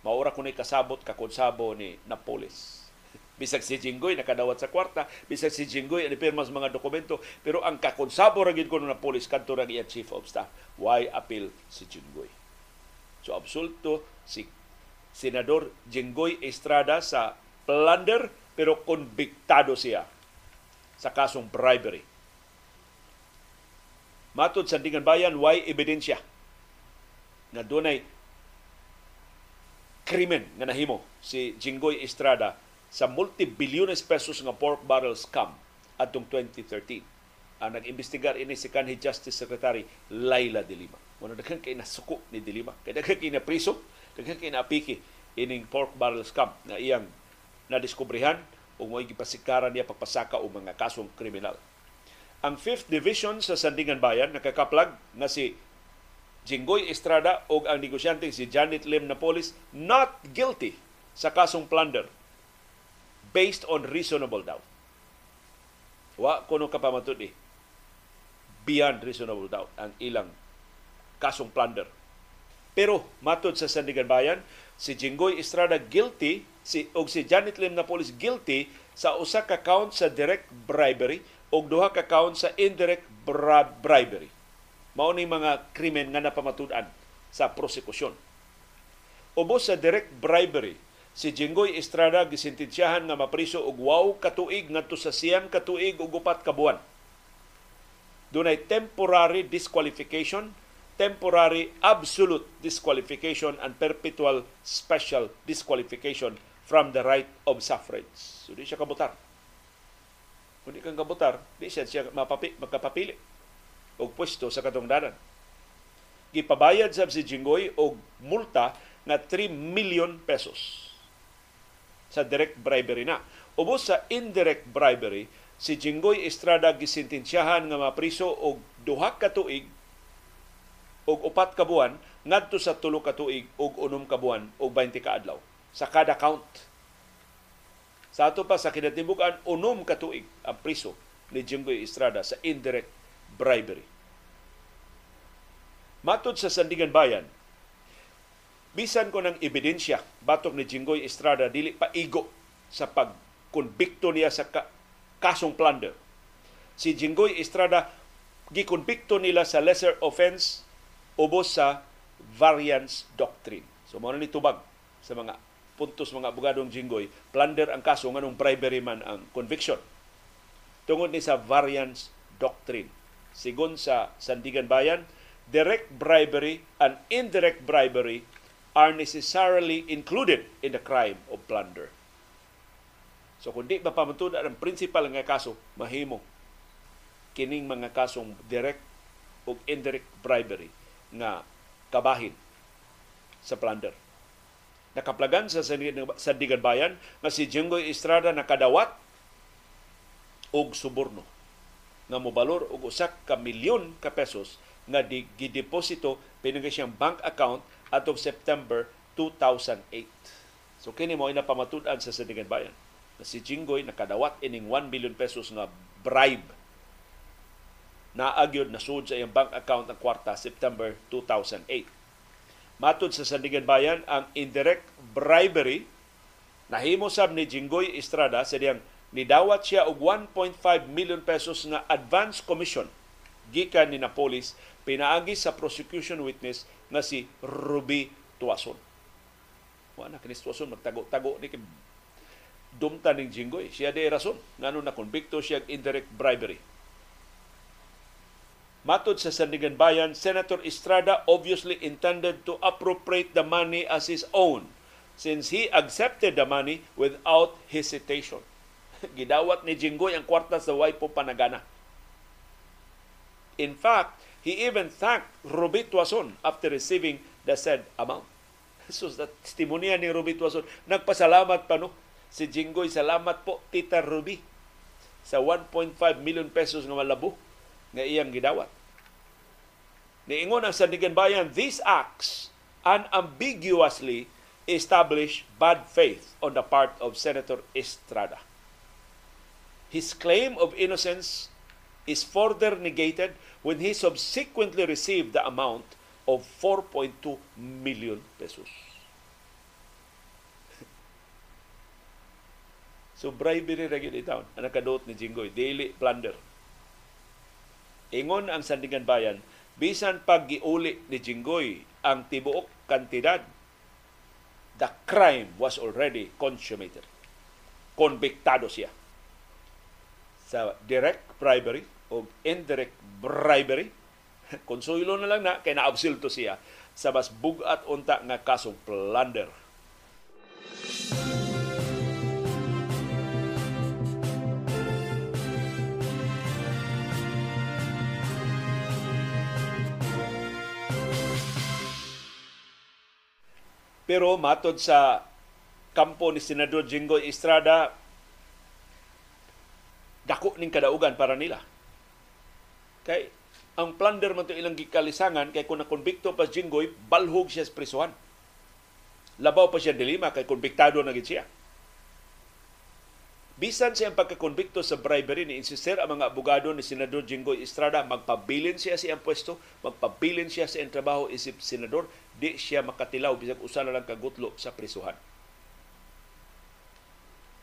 Maura kunay kasabot kakonsabo ni na polis. Bisag si Jinggoy nakadawat sa kwarta, bisag si Jinggoy ani pirma sa mga dokumento, pero ang kakonsabo ra gid ko na polis kadto ra iya Chief of Staff. Why appeal si Jinggoy? So absulto si Senador Jinggoy Estrada sa plunder pero konbiktado siya sa kasong bribery Matod sa Dingan Bayan, why ebidensya na dunay krimen nga nahimo si Jinggoy Estrada sa multi-bilyones pesos nga pork barrel scam atong 2013. Ang nag-imbestigar ini si kanhi Justice Secretary Laila de Lima. Muna daghan kay nasuko ni de Lima. Kay daghan kay na priso, daghan kay na apiki ining pork barrel scam na iyang nadiskubrihan o mo gipasikaran niya pagpasaka o mga kasong kriminal ang 5th Division sa Sandingan Bayan nakakaplag nga si Jinggoy Estrada o ang negosyante si Janet Lim Napolis not guilty sa kasong plunder based on reasonable doubt. Wa kuno kapamatud eh. Beyond reasonable doubt ang ilang kasong plunder. Pero matod sa Sandigan Bayan, si Jinggoy Estrada guilty si og si Janet Lim Napolis guilty sa usa ka count sa direct bribery og duha ka count sa indirect bribery. Mao ni mga krimen nga napamatud-an sa prosekusyon. Ubos sa direct bribery, si Jinggoy Estrada gisintensyahan nga mapriso og wow katuig ngadto sa siyam katuig ug upat ka buwan. Dunay temporary disqualification, temporary absolute disqualification and perpetual special disqualification from the right of suffrage. So di siya kabutar kung di kang kabutar, di siya siya mapapi, magkapapili o pwesto sa katungdanan. gipabayad sab si Jinggoy og multa nga 3 million pesos sa direct bribery na. Ubos sa indirect bribery, si Jinggoy Estrada gisintensyahan nga mapriso og duha ka tuig og upat ka buwan ngadto sa tulo ka tuig og unom ka buwan og 20 ka adlaw sa kada count. Sa ato pa sa kinatibukan unom ka tuig ang priso ni Jinggoy Estrada sa indirect bribery. Matod sa Sandigan Bayan, bisan ko ng ebidensya batok ni Jinggoy Estrada dili pa igo sa pagkonbikto niya sa ka- kasong plunder. Si Jinggoy Estrada gikonbikto nila sa lesser offense ubos sa variance doctrine. So mao ni tubag sa mga puntos mga abogadong Jinggoy, plunder ang kaso nganong bribery man ang conviction. Tungod ni sa variance doctrine. Sigon sa Sandigan Bayan, direct bribery and indirect bribery are necessarily included in the crime of plunder. So kung di mapamuntunan ang principal nga kaso, mahimo kining mga kasong direct o indirect bribery nga kabahin sa plunder. Nakaplagan sa Sandigan Bayan nga si Jinggoy Estrada nakadawat og suborno nga mobalor og usak ka milyon ka pesos nga di gideposito pinagay siyang bank account atong September 2008. So kini mo ina pamatudan sa Sandigan Bayan na si Jinggoy nakadawat ining 1 million pesos nga bribe naagyod na sud sa iyang bank account ang kwarta September 2008. Matod sa Sandigan Bayan, ang indirect bribery nahimo sab ni Jinggoy Estrada sa diyang nidawat siya og 1.5 million pesos nga advance commission gikan ni Napolis pinaagi sa prosecution witness nga si Ruby Tuason. Wa na kinis Tuason magtago-tago ni dumta ning Jinggoy. Siya di rason ngano na konbikto siya indirect bribery. Matod sa Sandigan Bayan, Senator Estrada obviously intended to appropriate the money as his own since he accepted the money without hesitation. Gidawat ni Jinggoy ang kwarta sa Waipo Panagana. In fact, he even thanked Ruby Tuason after receiving the said amount. So, sa testimonya ni Ruby Tuason, nagpasalamat pa no, si Jinggoy, salamat po, Tita Ruby, sa 1.5 million pesos nga malabo nga iyang gidawat. Niingon ang Sandigan Bayan, these acts unambiguously establish bad faith on the part of Senator Estrada. His claim of innocence is further negated when he subsequently received the amount of 4.2 million pesos. so bribery ra gyud itaon ang nakadot ni Jinggoy, daily plunder. Ingon ang Sandigan Bayan, bisan pag giuli ni Jinggoy ang tibuok kantidad, the crime was already consummated. Konbiktado siya sa direct bribery o indirect bribery. Konsulo na lang na kay naabsilto siya sa mas bugat unta nga kasong plunder. Pero matod sa kampo ni Senador Jinggoy Estrada, dako ning kadaugan para nila. Kay ang plunder man ilang gikalisangan kay kung nakonbikto pa si Jinggoy, balhog siya sa prisuhan. Labaw pa siya dilima kay konbiktado na gid siya. Bisan siyang pagkakonbikto sa bribery ni insister ang mga abogado ni Senador Jinggoy Estrada magpabilin siya sa iyang pwesto, magpabilin siya sa iyang trabaho isip senador, di siya makatilaw bisag usa lang kagutlo sa prisuhan.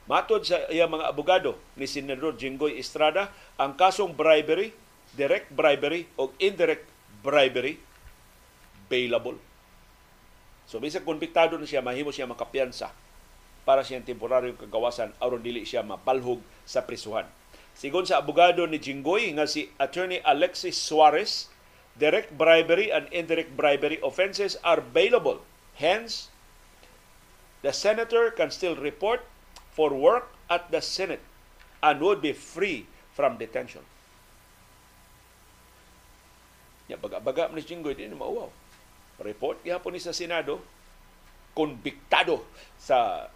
Matod sa iyang mga abogado ni Senador Jinggoy Estrada, ang kasong bribery, direct bribery o indirect bribery bailable. So bisag konbiktado na siya, mahimo siya makapiyansa para siyang temporaryong kagawasan aron dili siya mapalhog sa prisuhan. Sigon sa abogado ni Jinggoy nga si Attorney Alexis Suarez, direct bribery and indirect bribery offenses are bailable. Hence, the senator can still report for work at the Senate and would be free from detention. Nya baga-baga ni Jinggoy di na mauwaw. Report gihapon ni sa Senado konbiktado sa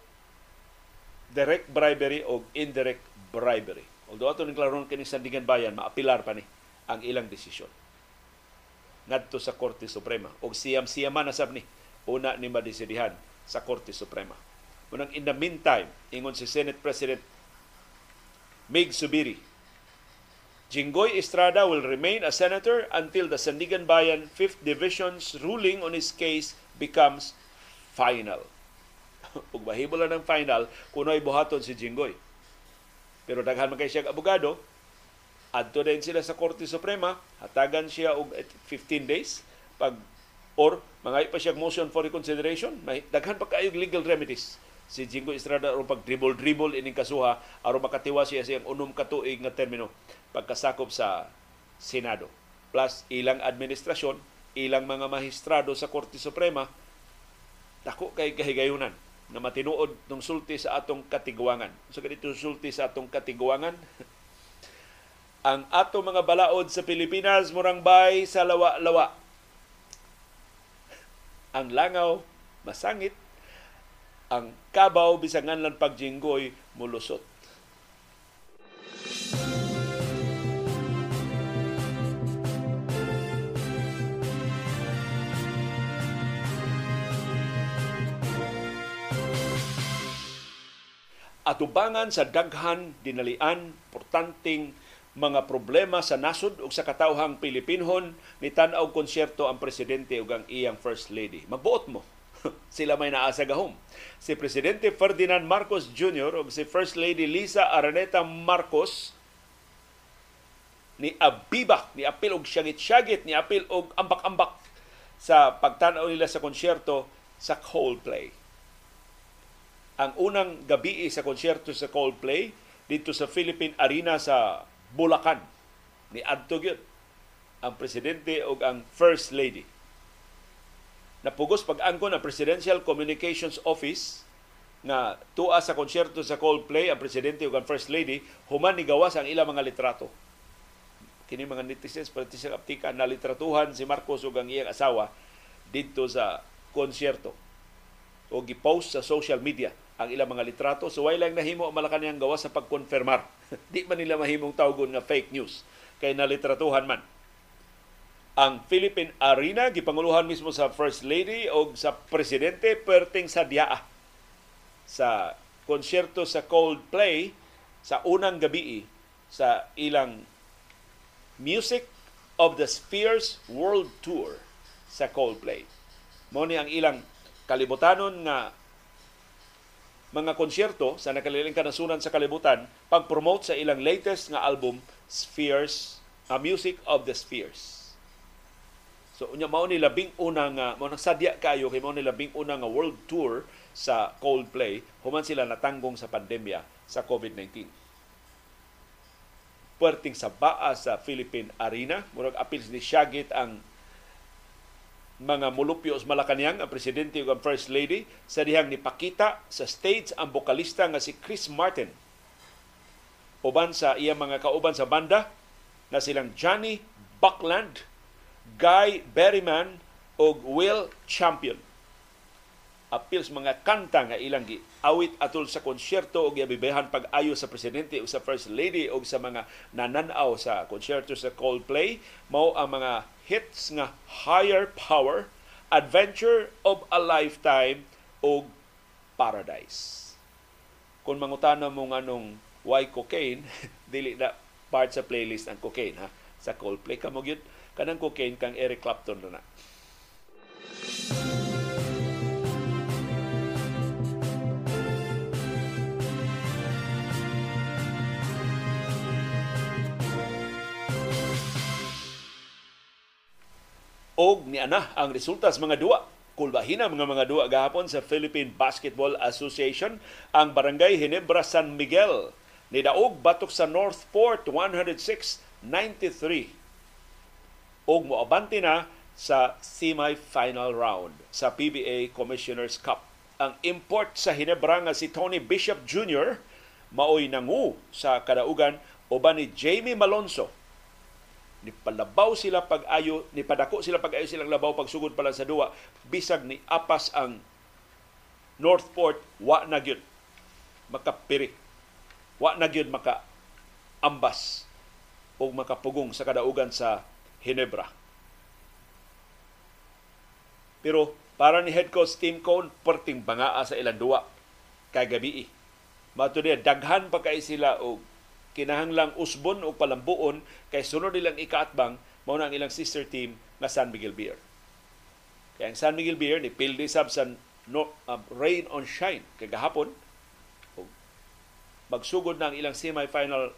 direct bribery o indirect bribery. Although ato ning klaron kini Sandigan Bayan maapilar pa ni ang ilang desisyon. Ngadto sa Korte Suprema og siyam-siyaman na sab ni una ni madesidihan sa Korte Suprema. Unang in the meantime, ingon si Senate President Mig Subiri, Jinggoy Estrada will remain a senator until the Sandigan Bayan 5th Division's ruling on his case becomes final. Ug mahimo lang ng final kunoy buhaton si Jinggoy. Pero daghan man kay siya abogado, adto din sila sa Korte Suprema, hatagan siya og 15 days pag or mga pa siya motion for reconsideration, may daghan pa kaayong legal remedies si Jingo Estrada aron pag dribble dribble ining kasuha aron makatiwa siya sa unom ka tuig nga termino pagkasakop sa Senado. Plus ilang administrasyon, ilang mga mahistrado sa Korte Suprema dako kay kahigayunan na matinuod ng sulti sa atong katiguangan. So ganito sulti sa atong katiguangan. ang ato mga balaod sa Pilipinas murang bay sa lawa-lawa. Ang langaw masangit, ang kabaw bisangan lang pagjinggoy mulusot. atubangan sa daghan dinalian portanteng mga problema sa nasod ug sa katawhang Pilipinhon ni tan-aw konsyerto ang presidente ug ang iyang first lady. Magbuot mo. Sila may naa sa gahom. Si Presidente Ferdinand Marcos Jr. ug si First Lady Lisa Araneta Marcos ni abibak, ni apil og syagit-syagit, ni apil og ambak-ambak sa pagtanaw nila sa konsyerto sa Coldplay ang unang gabi sa konsyerto sa Coldplay dito sa Philippine Arena sa Bulacan ni adto gyud ang presidente ug ang first lady. Napugos pag-angkon ang Presidential Communications Office nga tuwa sa konsyerto sa Coldplay ang presidente ug ang first lady human ni gawas ang ilang mga litrato. Kini mga netizens pati sa aptika na litratuhan si Marcos ug ang iyang asawa dito sa konsyerto o gipost sa social media ang ilang mga litrato. So, way lang nahimo ang Malacanang gawa sa pagkonfirmar. Di man nila mahimong tawgon nga fake news. Kay nalitratuhan man. Ang Philippine Arena, gipanguluhan mismo sa First Lady o sa Presidente, perting sa diaa. Sa konsyerto sa Coldplay, sa unang gabi sa ilang Music of the Spheres World Tour sa Coldplay. Mo ni ang ilang kalibutanon nga mga konsyerto sa nakaliling kanasunan sa kalibutan pag-promote sa ilang latest nga album Spheres uh, Music of the Spheres. So unya mao ni labing una nga mao sadya kayo kay mao ni labing una nga world tour sa Coldplay human sila natanggong sa pandemya sa COVID-19. Puerting sa baa sa Philippine Arena, murag apil ni Shagit ang mga mulupyo sa Malacanang, ang presidente ug ang first lady, sa dihang nipakita sa stage ang bokalista nga si Chris Martin. Uban sa iya mga kauban sa banda na silang Johnny Buckland, Guy Berryman ug Will Champion. Apil sa mga kanta nga ilang gi awit atol sa konsyerto ug giabibehan pag-ayo sa presidente ug sa first lady ug sa mga nananaw sa konsyerto sa Coldplay mao ang mga hits nga Higher Power, Adventure of a Lifetime ug Paradise. Kung mangutana mo nganong why cocaine, dili na part sa playlist ang cocaine ha sa Coldplay kamo gyud kanang cocaine kang Eric Clapton na na. Og ni ana ang resulta sa mga duwa kulbahina mga mga duwa gahapon sa Philippine Basketball Association ang Barangay Hinebra San Miguel ni daog batok sa Northport 106-93 og moabante na sa semi-final round sa PBA Commissioner's Cup. Ang import sa Hinebra nga si Tony Bishop Jr. maoy nangu sa kadaugan uban ni Jamie Malonzo ni palabaw sila pag-ayo, ni padako sila pag-ayo silang labaw pagsugod pa lang sa duwa, bisag ni apas ang Northport, wa na gyud makapiri. Wa na gyud maka ambas o makapugong sa kadaugan sa Hinebra. Pero para ni head coach Tim Cone, perting bangaa sa ilang duwa kay gabi. Mato niya, daghan pa kay sila o kinahanglang usbon o palambuon kay sunod nilang ikaatbang mao na ang ilang sister team nga San Miguel Beer. Kaya ang San Miguel Beer ni pildi sab sa no, uh, rain on shine kay gahapon magsugod na ang ilang semi-final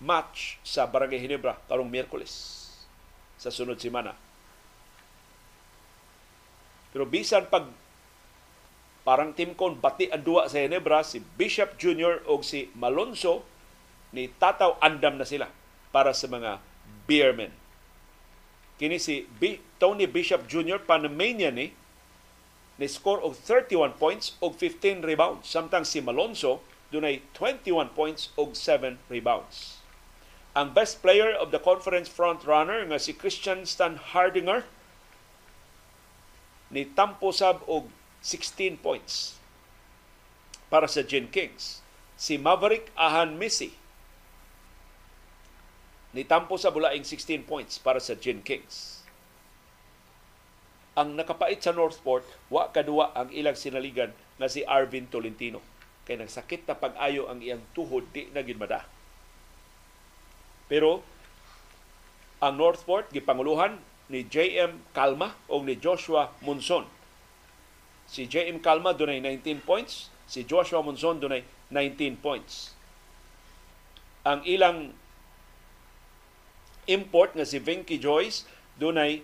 match sa Barangay Hinebra karong Miyerkules sa sunod semana. Pero bisan pag parang team kon bati ang duwa sa Hinebra si Bishop Jr. o si Malonzo ni tataw andam na sila para sa mga beermen. Kini si B- Tony Bishop Jr. Panamania ni ni score og 31 points og 15 rebounds. Samtang si Malonzo dunay 21 points og 7 rebounds. Ang best player of the conference front runner nga si Christian Stan Hardinger ni tampo sab og 16 points para sa Gin Kings. Si Maverick Ahan Missy Nitampo sa bulaing 16 points para sa Gin Kings. Ang nakapait sa Northport, wa kadua ang ilang sinaligan na si Arvin Tolentino. Kay nagsakit na pag-ayo ang iyang tuhod, di na mada. Pero ang Northport gipanguluhan ni JM Kalma o ni Joshua Monson. Si JM Kalma dunay 19 points, si Joshua Monson dunay 19 points. Ang ilang import nga si Vinky Joyce dunay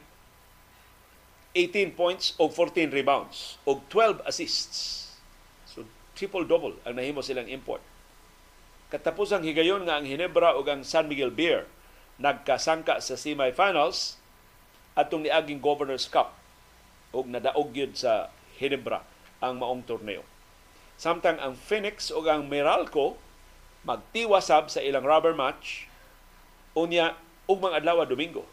18 points o 14 rebounds o 12 assists. So triple-double ang nahimo silang import. Katapos ang higayon nga ang Hinebra o ang San Miguel Beer nagkasangka sa semifinals atong niaging Governor's Cup o nadaog yun sa Hinebra ang maong torneo. Samtang ang Phoenix o ang Meralco magtiwasab sa ilang rubber match unya ug mga adlaw Domingo.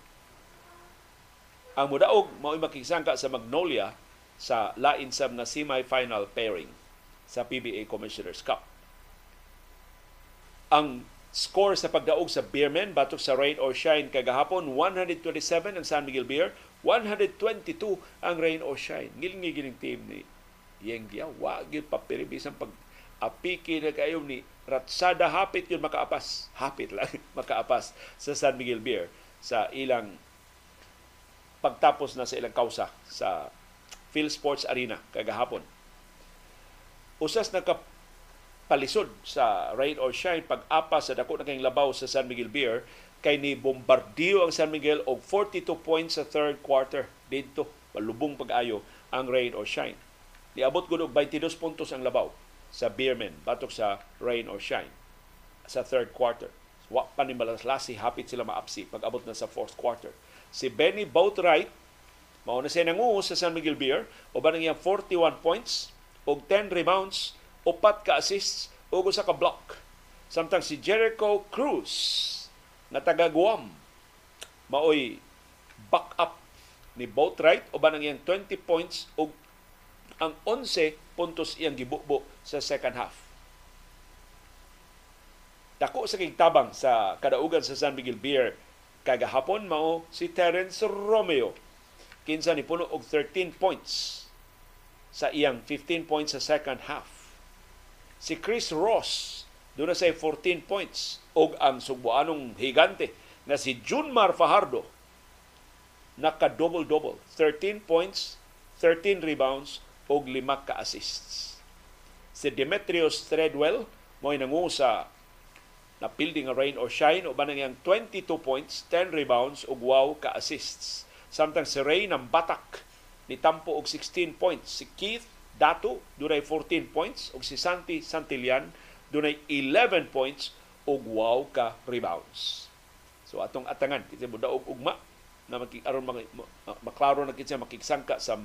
Ang mudaog mao makisangka sa Magnolia sa lain sab na semi-final pairing sa PBA Commissioner's Cup. Ang score sa pagdaog sa Beermen batok sa Rain or Shine kagahapon 127 ang San Miguel Beer, 122 ang Rain or Shine. Ngilngi gining team ni Yeng Dia, wa gyud papiri bisan pag apiki na kayo ni Ratsada hapit yun makaapas. Hapit lang makaapas sa San Miguel Beer sa ilang pagtapos na sa ilang kausa sa Phil Sports Arena kagahapon. Usas nakapalisod sa rain or shine pag-apa sa dako na kayong labaw sa San Miguel Beer kay ni bombardiyo ang San Miguel og 42 points sa third quarter dito palubong pag-ayo ang rain or shine. Niabot gud og 22 puntos ang labaw sa Beermen batok sa rain or shine sa third quarter. Wa pa ni Malaslasi, hapit sila maapsi pag abot na sa fourth quarter. Si Benny Boatwright, mao na siya nanguho sa San Miguel Beer, o ba nang 41 points, og 10 rebounds, upat ka assists, ug usa ka block. Samtang si Jericho Cruz, na taga Guam, maoy back up ni Boatwright, o ba nang 20 points, og ang 11 puntos iyang gibubo sa second half. Dako sa tabang sa kadaugan sa San Miguel Beer kagahapon mao si Terence Romeo. Kinsa ni puno og 13 points sa iyang 15 points sa second half. Si Chris Ross doon na sa 14 points og ang subuanong higante na si Junmar Fajardo naka double-double, 13 points, 13 rebounds og lima ka assists si Demetrius Treadwell mo nangu sa na building a rain or shine o banang yang 22 points, 10 rebounds ug wow ka assists. Samtang si Ray ng Batak ni tampo og 16 points. Si Keith Dato dunay 14 points ug si Santi Santillan dunay 11 points ug wow ka rebounds. So atong atangan kita mo daog ugma na maki aron maklaro na kita makiksangka sa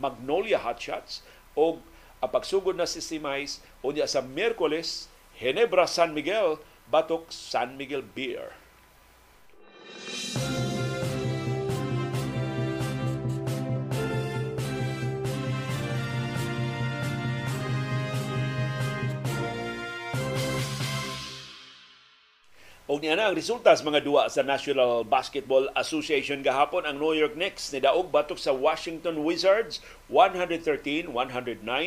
Magnolia Hotshots o ang pagsugod na si Simais unya sa Miyerkules, Ginebra San Miguel, batok San Miguel Beer. O niya na ang resulta sa mga duwa sa National Basketball Association gahapon ang New York Knicks ni daog batok sa Washington Wizards 113-109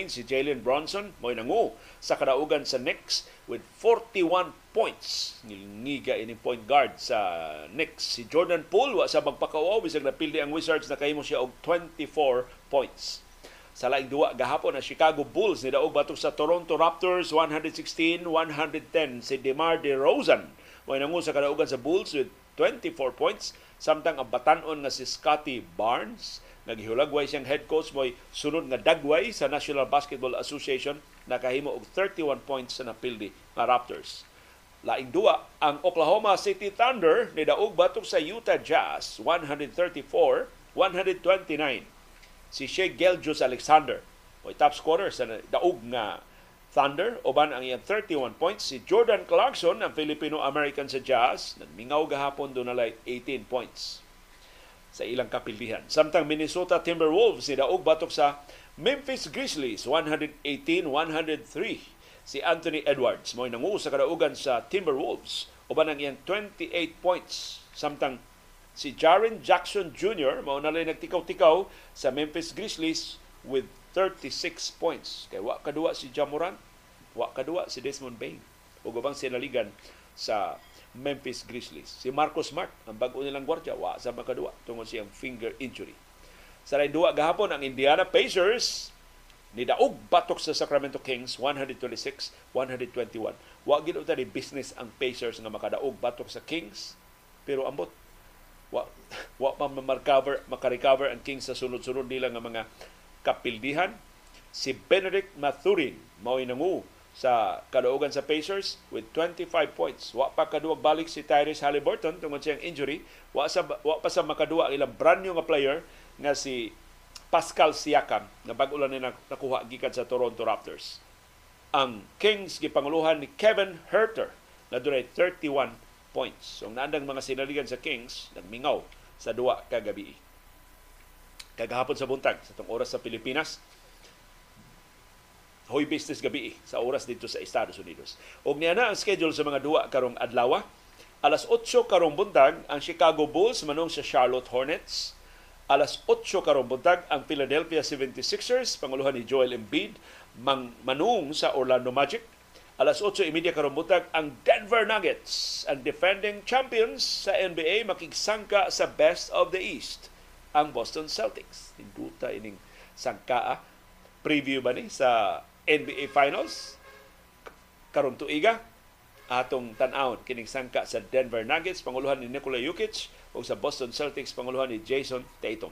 si Jalen Bronson mo nangu sa kadaugan sa Knicks with 41 points. Ngiga ini point guard sa Knicks si Jordan Poole wa sa magpakawaw bisag napildi ang Wizards nakahimo siya og 24 points. Sa laing duwa gahapon ang Chicago Bulls ni daog batok sa Toronto Raptors 116-110 si DeMar DeRozan May nangu sa kadaugan sa Bulls with 24 points. Samtang ang batanon nga si Scotty Barnes, naghihulagway siyang head coach mo'y sunod nga dagway sa National Basketball Association nakahimo og 31 points sa napildi nga Raptors. Laing duwa, ang Oklahoma City Thunder ni daog batok sa Utah Jazz 134-129. Si Shea Gelgius Alexander, mo'y top scorer sa daog nga Thunder, uban ang iyang 31 points. Si Jordan Clarkson, ang Filipino-American sa Jazz, nagmingaw gahapon doon nalay 18 points sa ilang kapildihan. Samtang Minnesota Timberwolves ni daog batok sa Memphis Grizzlies 118-103 si Anthony Edwards mo nangu sa kadaugan sa Timberwolves uban ang iyang 28 points samtang si Jaren Jackson Jr. mao na nagtikaw-tikaw sa Memphis Grizzlies with 36 points. Kay wa kadua si Jamoran, wa kadua si Desmond Bain. O gubang sinaligan sa Memphis Grizzlies. Si Marcus Smart, ang bago nilang gwardya, wa sa makadua tungod siyang finger injury. Sa duwa gahapon ang Indiana Pacers ni daog batok sa Sacramento Kings 126-121. Wa gid uta ni business ang Pacers nga makadaog batok sa Kings pero ambot wa wa pa ma-recover maka-recover ang Kings sa sunod-sunod nila nga mga kapildihan. Si Benedict Mathurin mao nangu sa kadaugan sa Pacers with 25 points. Wa pa kaduwag balik si Tyrese Halliburton tungod siyang injury. Wa, sa, wa pa sa makaduwa ang ilang brand new nga player nga si Pascal Siakam nga bag-o lang na nakuha gikan sa Toronto Raptors. Ang Kings gipanguluhan ni Kevin Herter na dunay 31 points. So naandang mga sinaligan sa Kings nagmingaw sa duwa kagabi kagahapon sa buntag sa tong oras sa Pilipinas hoy business gabi sa oras dito sa Estados Unidos. Og niya na ang schedule sa mga duwa karong adlaw. Alas 8 karong buntag ang Chicago Bulls manung sa Charlotte Hornets. Alas 8 karong buntag ang Philadelphia 76ers panguluhan ni Joel Embiid mang manung sa Orlando Magic. Alas 8.30 karong buntag ang Denver Nuggets, ang defending champions sa NBA makigsangka sa Best of the East ang Boston Celtics. Hinduta ining sangkaa. Preview ba ni sa NBA Finals? Karon tuiga atong tan-awon kining sangka sa Denver Nuggets panguluhan ni Nikola Jokic o sa Boston Celtics panguluhan ni Jason Tatum.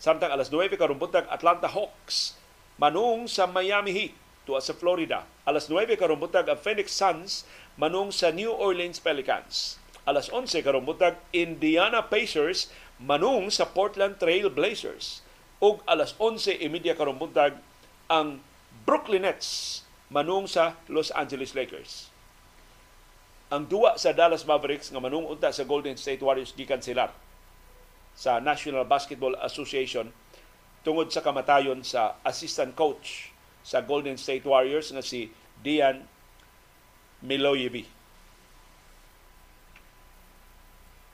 Samtang alas 9 karon buntag Atlanta Hawks manung sa Miami Heat tuwa sa Florida. Alas 9 karon buntag ang Phoenix Suns manung sa New Orleans Pelicans. Alas 11 karon buntag Indiana Pacers manung sa Portland Trail Blazers. ug alas 11.30 karong buntag ang Brooklyn Nets manung sa Los Angeles Lakers. Ang duwa sa Dallas Mavericks nga manung unta sa Golden State Warriors gikan sila sa National Basketball Association tungod sa kamatayon sa assistant coach sa Golden State Warriors nga si Dian Milojevic.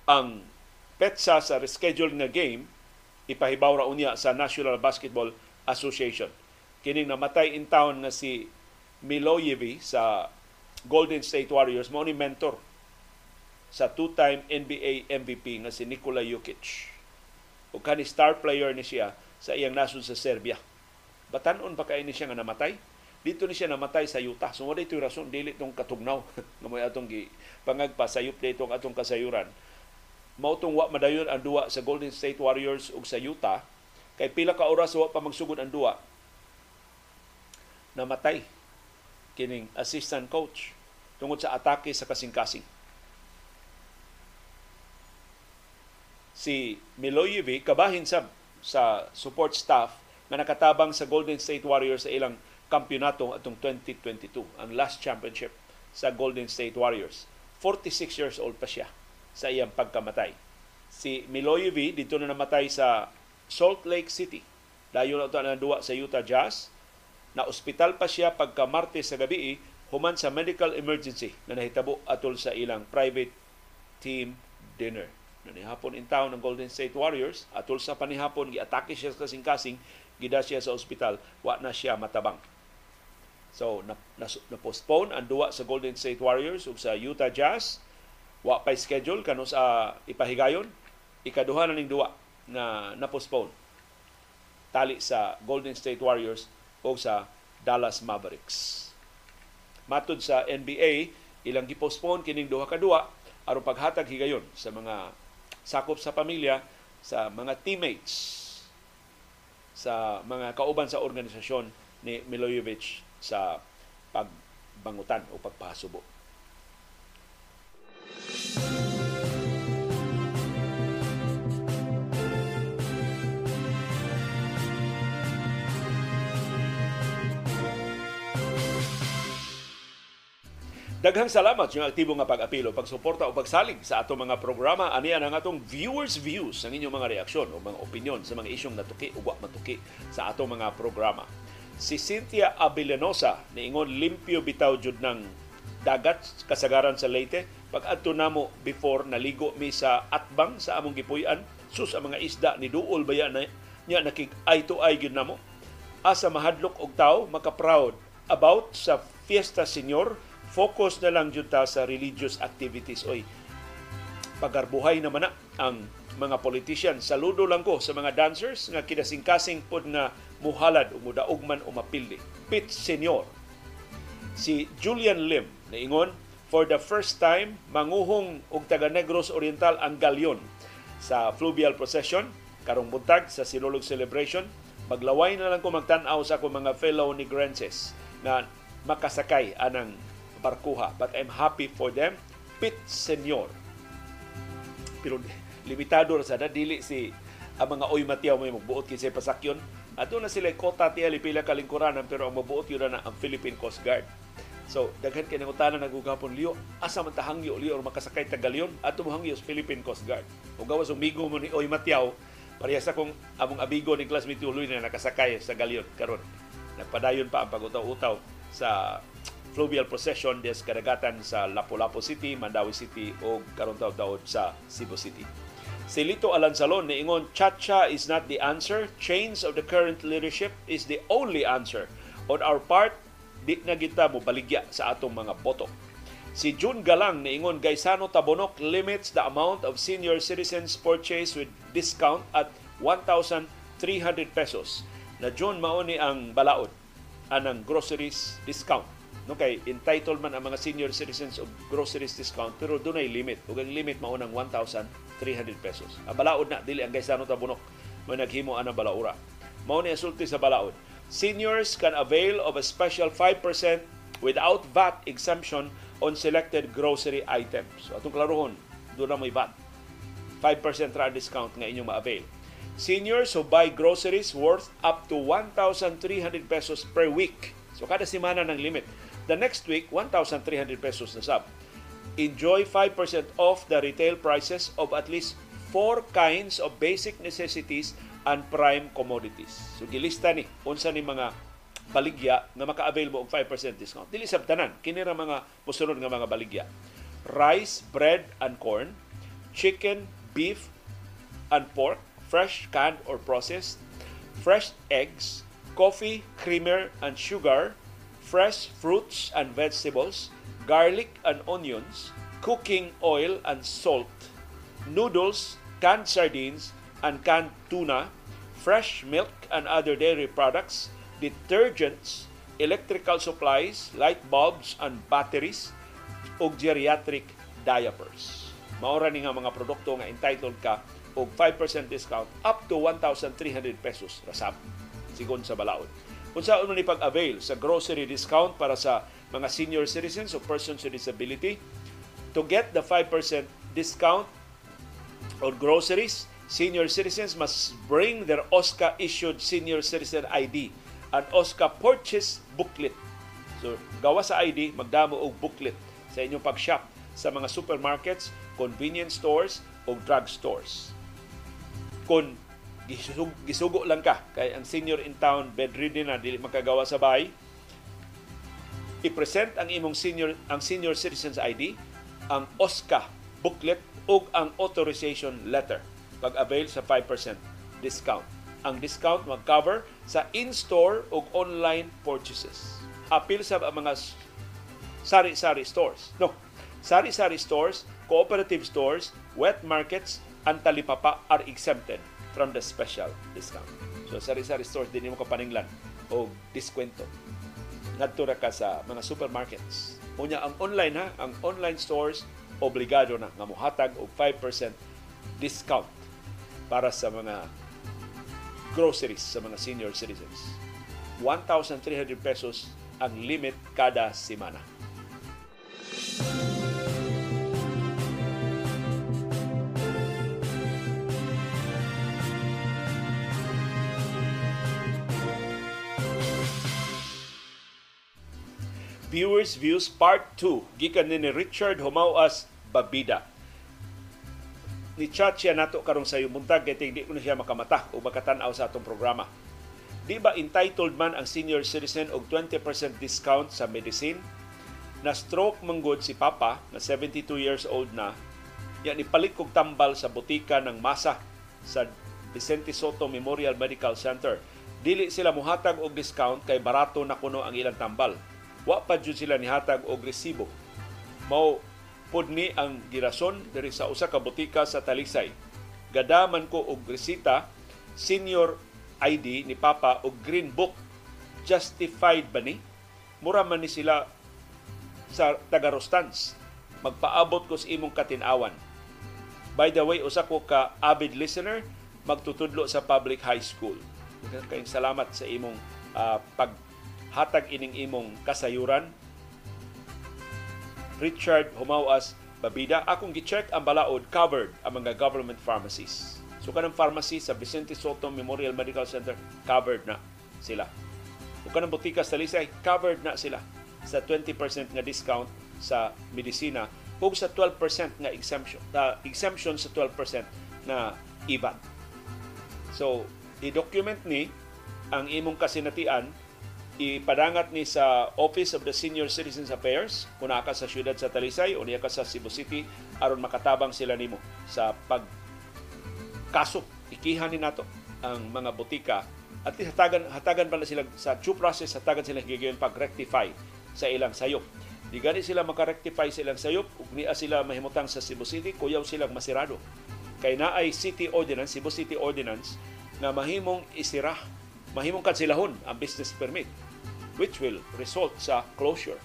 Ang petsa sa reschedule nga game ipahibaw ra unya sa National Basketball Association. Kining namatay in town nga si Milojevic sa Golden State Warriors mo ni mentor sa two-time NBA MVP nga si Nikola Jokic. O kani star player ni siya sa iyang nasod sa Serbia. Batanon pa kay ni siya nga namatay? Dito ni siya namatay sa Utah. So, wala ito rason, dili itong katugnaw nga may atong pangagpa sa yup itong atong kasayuran mautong wa madayon ang duwa sa Golden State Warriors ug sa Utah kay pila ka oras wa pa magsugod ang duwa namatay kining assistant coach tungod sa atake sa kasing-kasing. Si Milojevic kabahin sa sa support staff nga nakatabang sa Golden State Warriors sa ilang kampyonato atong 2022, ang last championship sa Golden State Warriors. 46 years old pa siya sa iyang pagkamatay. Si Milojevic dito na namatay sa Salt Lake City. Dayon na ito na duwa sa Utah Jazz. Na ospital pa siya pagka Martes sa gabi human sa medical emergency na nahitabo atol sa ilang private team dinner. Nanihapon in town ng Golden State Warriors, atol sa panihapon, giatake siya sa kasing-kasing, gida siya sa ospital, wa na siya matabang. So, na, na, na-postpone ang duwa sa Golden State Warriors ug sa Utah Jazz. Wa pa schedule kano sa ipahigayon. Ikaduha na ning duwa na na-postpone. Tali sa Golden State Warriors o sa Dallas Mavericks. Matod sa NBA, ilang gipostpone kining duha ka duwa aron paghatag higayon sa mga sakop sa pamilya, sa mga teammates, sa mga kauban sa organisasyon ni Milojevic sa pagbangutan o pagpasubo. Daghang salamat yung aktibo nga pag-apilo, pagsuporta o pagsalig sa ato mga programa. Ani ang atong viewers views ang inyong mga reaksyon o mga opinion sa mga isyong natuki o wa matuki sa ato mga programa. Si Cynthia Abilenosa niingon limpyo bitaw jud ng dagat kasagaran sa Leyte pag adto namo before naligo mi sa atbang sa among gipuy-an sus ang mga isda ni duol baya na nya nakig ay to ay gyud namo. Asa mahadlok og tawo maka-proud about sa Fiesta Senior focus na lang jud ta sa religious activities. Oy pagarbuhay naman na ang mga politician. Saludo lang ko sa mga dancers nga kinasing-kasing pod nga muhalad o mudaog man o mapildi. Pit senior si Julian Lim naingon for the first time manguhong og taga Negros Oriental ang galyon sa fluvial procession karong buntag sa Sinulog celebration maglaway na lang ko magtan-aw sa akong mga fellow Negrenses na makasakay anang barkuha. But I'm happy for them. Pit Senior. Pero limitado sa na dili si ang mga oy matiyaw may magbuot kinsa pasakyon. Ato na sila kota tiya pila kalingkuranan pero ang mabuot yun na ang Philippine Coast Guard. So, daghan kay nangutana nagugapon liyo, asa man tahangyo liyo or makasakay tagalyon ato mo hangyo sa Philippine Coast Guard. O gawas umigo mo ni Oy Matiaw, pareha sa kung among abigo ni classmate Tuloy na nakasakay sa galyon karon. Nagpadayon pa ang pagutaw-utaw sa fluvial procession des kadagatan sa Lapu-Lapu City, Mandawi City o karon taud sa Cebu City. Si Lito Alansalon niingon, Chacha is not the answer. Change of the current leadership is the only answer. On our part, di na kita mo baligya sa atong mga boto. Si June Galang niingon, Gaisano Tabonok limits the amount of senior citizens purchase with discount at 1,300 pesos. Na June mauni ang balaod anang groceries discount. No kay entitled ang mga senior citizens of groceries discount pero dunay limit. Ug ang limit mao nang 1,300 pesos. Ang balaod na dili ang gaysano ta bunok? Mo naghimo ana balaura. Mao ni sulti sa balaod seniors can avail of a special 5% without VAT exemption on selected grocery items so atong klarohon do na may VAT 5% ra discount nga inyong ma-avail Seniors who buy groceries worth up to 1,300 pesos per week. So kada semana ng limit. The next week, 1,300 pesos na sub. Enjoy 5% off the retail prices of at least four kinds of basic necessities and prime commodities. So gilista ni unsa ni mga baligya nga maka-avail mo og 5% discount. Dili sab tanan, kini ra mga musunod nga mga baligya. Rice, bread and corn, chicken, beef and pork, fresh, canned or processed, fresh eggs, coffee, creamer and sugar, fresh fruits and vegetables, garlic and onions, cooking oil and salt, noodles, canned sardines and canned tuna, fresh milk and other dairy products, detergents, electrical supplies, light bulbs and batteries, ug geriatric diapers. Maura ni nga mga produkto nga entitled ka og 5% discount up to 1,300 pesos rasab sigon sa balaod. Unsaon man ni pag-avail sa grocery discount para sa mga senior citizens o persons with disability to get the 5% discount on groceries, senior citizens must bring their OSCA issued senior citizen ID and OSCA purchase booklet. So, gawa sa ID, magdamo og booklet sa inyong pag-shop sa mga supermarkets, convenience stores o drug stores. Kung gisug, gisugo lang ka kay ang senior in town bedridden na dili makagawa sa bahay i-present ang imong senior ang senior citizens ID ang OSCA booklet ug ang authorization letter pag-avail sa 5% discount. Ang discount mag-cover sa in-store ug online purchases. Apil sa mga sari-sari stores. No, sari-sari stores, cooperative stores, wet markets, and talipapa are exempted from the special discount. So sari-sari stores din mo kapaninglan o diskwento. Ngadto ka sa mga supermarkets. Unya ang online ha, ang online stores obligado na nga mohatag og 5% discount para sa mga groceries sa mga senior citizens. 1,300 pesos ang limit kada semana. Viewers Views Part 2 gikan ni Richard Humawas Babida. Ni chat siya nato karong sa buntag kay di ko na siya makamata o makatan-aw sa atong programa. Di ba entitled man ang senior citizen og 20% discount sa medicine? Na stroke manggod si Papa na 72 years old na, ya nipalit kog tambal sa butika ng masa sa Vicente Soto Memorial Medical Center. Dili sila muhatag og discount kay barato na kuno ang ilang tambal wa pa jud sila nihatag og resibo. Mao pod ni ang girason diri sa usa ka botika sa Talisay. Gadaman ko og resita senior ID ni Papa og Green Book. Justified ba ni? Mura man ni sila sa taga-Rostans. Magpaabot ko sa imong katinawan. By the way, usa ko ka avid listener, magtutudlo sa public high school. Kayong salamat sa imong uh, pag hatag ining imong kasayuran. Richard Humawas Babida, akong gi-check ang balaod covered ang mga government pharmacies. So kanang pharmacy sa Vicente Soto Memorial Medical Center covered na sila. O kanang butika sa Lisay covered na sila sa 20% nga discount sa medisina ug sa 12% nga exemption. Uh, exemption sa 12% na IVAT. So, i-document ni ang imong kasinatian ipadangat ni sa Office of the Senior Citizens Affairs kung ka sa siyudad sa Talisay o niya ka sa Cebu City aron makatabang sila nimo sa pag kaso ikihan ni nato ang mga botika. At hatagan hatagan pa na sila sa due process hatagan sila gigayon pag rectify sa ilang sayop. Di gani sila makarectify sa ilang sayop ug niya sila mahimutang sa Cebu City kuyaw silang masirado. Kay naay city ordinance Cebu City ordinance nga mahimong isira mahimong kansilahon ang business permit which will result sa closure.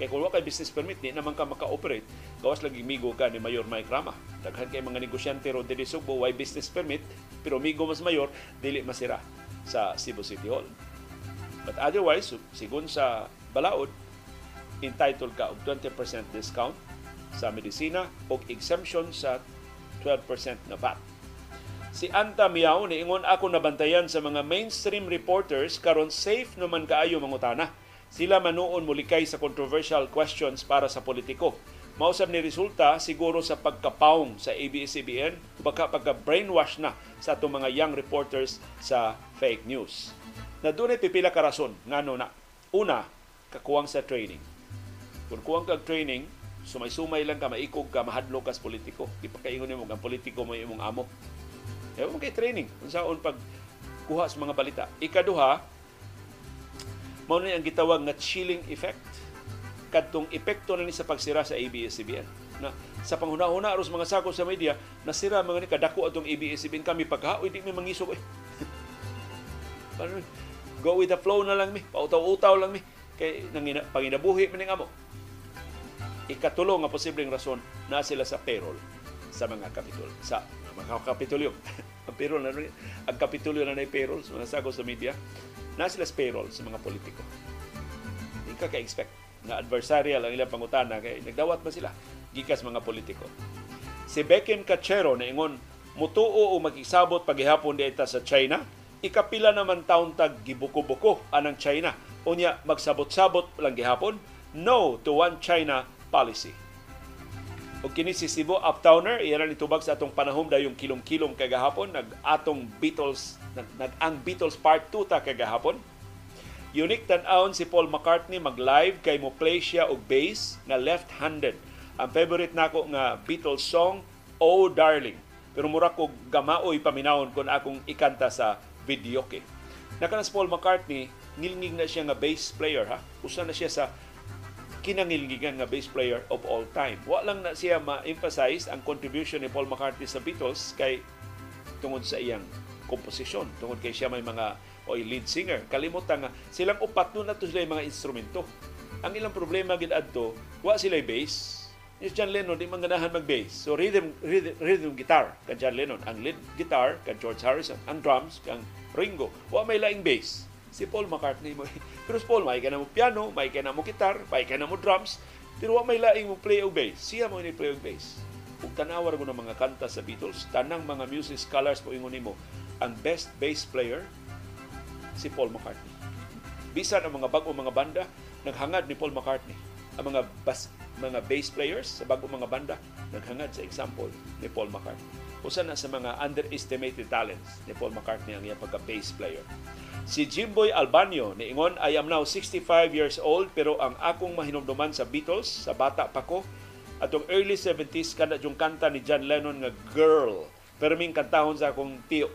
Kay kung kay business permit, di naman ka maka-operate, gawas lagi migo ka ni Mayor Mike Rama. Daghan kay mga negosyante ro dili Sugbo, why business permit, pero migo mas mayor, dili masira sa Cebu City Hall. But otherwise, sigun sa balaod, entitled ka og 20% discount sa medisina o exemption sa 12% na VAT. Si Anta Miao niingon ako nabantayan sa mga mainstream reporters karon safe naman kaayo mangutana. Sila manuon mulikay sa controversial questions para sa politiko. Mausab ni resulta siguro sa pagkapaong sa ABS-CBN baka pagka-brainwash na sa atong mga young reporters sa fake news. Na doon pipila ka rason ngano na una kakuwang sa training. Kung kuwang kag training, sumay-sumay lang ka, maikog ka, mahadlok ka sa politiko. Di pa kaingon mo ang politiko mo imong amo Ewan kay training. Kung saan pag kuha sa mga balita. Ikaduha, mao ni ang gitawag nga chilling effect. Kadtong epekto na ni sa pagsira sa ABS-CBN. Na sa panghuna-huna aros mga sakop sa media, nasira mga ni kadako atong ABS-CBN kami pagkaoy di mi mangisog eh. Go with the flow na lang mi, pautaw-utaw lang mi kay nangina panginabuhi man amo. Ikatulo nga posibleng rason na sila sa payroll sa mga kapitol sa mga kapitulyo. ang payroll na ang kapitulyo na na payroll sa mga sago sa media na sila payroll sa mga politiko. Hindi ka ka-expect na adversarial ang ilang pangutana kay nagdawat ba sila gikas mga politiko. Si Becken Cachero na ingon mutuo o makisabot paghihapon di sa China, ikapila naman taon tag gibuko-buko anang China. Unya magsabot-sabot lang gihapon, no to one China policy. O kini si Cebu Uptowner, iyan ni tubag sa atong panahon dayong kilong-kilong kagahapon, nag atong Beatles, nag, nag ang Beatles Part 2 ta kagahapon. Unique tan-aon si Paul McCartney mag-live kay mo play siya og bass nga left-handed Ang favorite nako nga Beatles song, Oh Darling. Pero mura ko gamaoy paminawon kung akong ikanta sa videoke. Nakanas Paul McCartney, ngilngig na siya nga bass player ha. Usa na siya sa kinangilngigan nga bass player of all time. Wa lang na siya ma-emphasize ang contribution ni Paul McCartney sa Beatles kay tungod sa iyang komposisyon, tungod kay siya may mga o lead singer. Kalimutan nga silang upat no na to sila mga instrumento. Ang ilang problema gid adto, wa sila bass. Ni John Lennon di manganahan mag-bass. So rhythm, rhythm rhythm guitar kan John Lennon, ang lead guitar kan George Harrison, ang drums kan Ringo. Wa may laing bass si Paul McCartney mo. Pero si Paul, may ka na mo piano, may ka na mo gitar, may ka na mo drums, pero may laing mo play o bass. Siya mo ni play o bass. Kung tanawar ko ng mga kanta sa Beatles, tanang mga music scholars po ingon nimo, ang best bass player si Paul McCartney. Bisan ang mga bago mga banda, naghangad ni Paul McCartney. Ang mga bas, mga bass players sa bago mga banda, naghangad sa example ni Paul McCartney. Usa na sa mga underestimated talents ni Paul McCartney ang iyang pagka-bass player. Si Jimboy Albanyo niingon, I am now 65 years old pero ang akong mahinumduman sa Beatles, sa bata pa ko, atong early 70s kada yung kanta ni John Lennon nga Girl. Pero ming kantahon sa akong tiyo.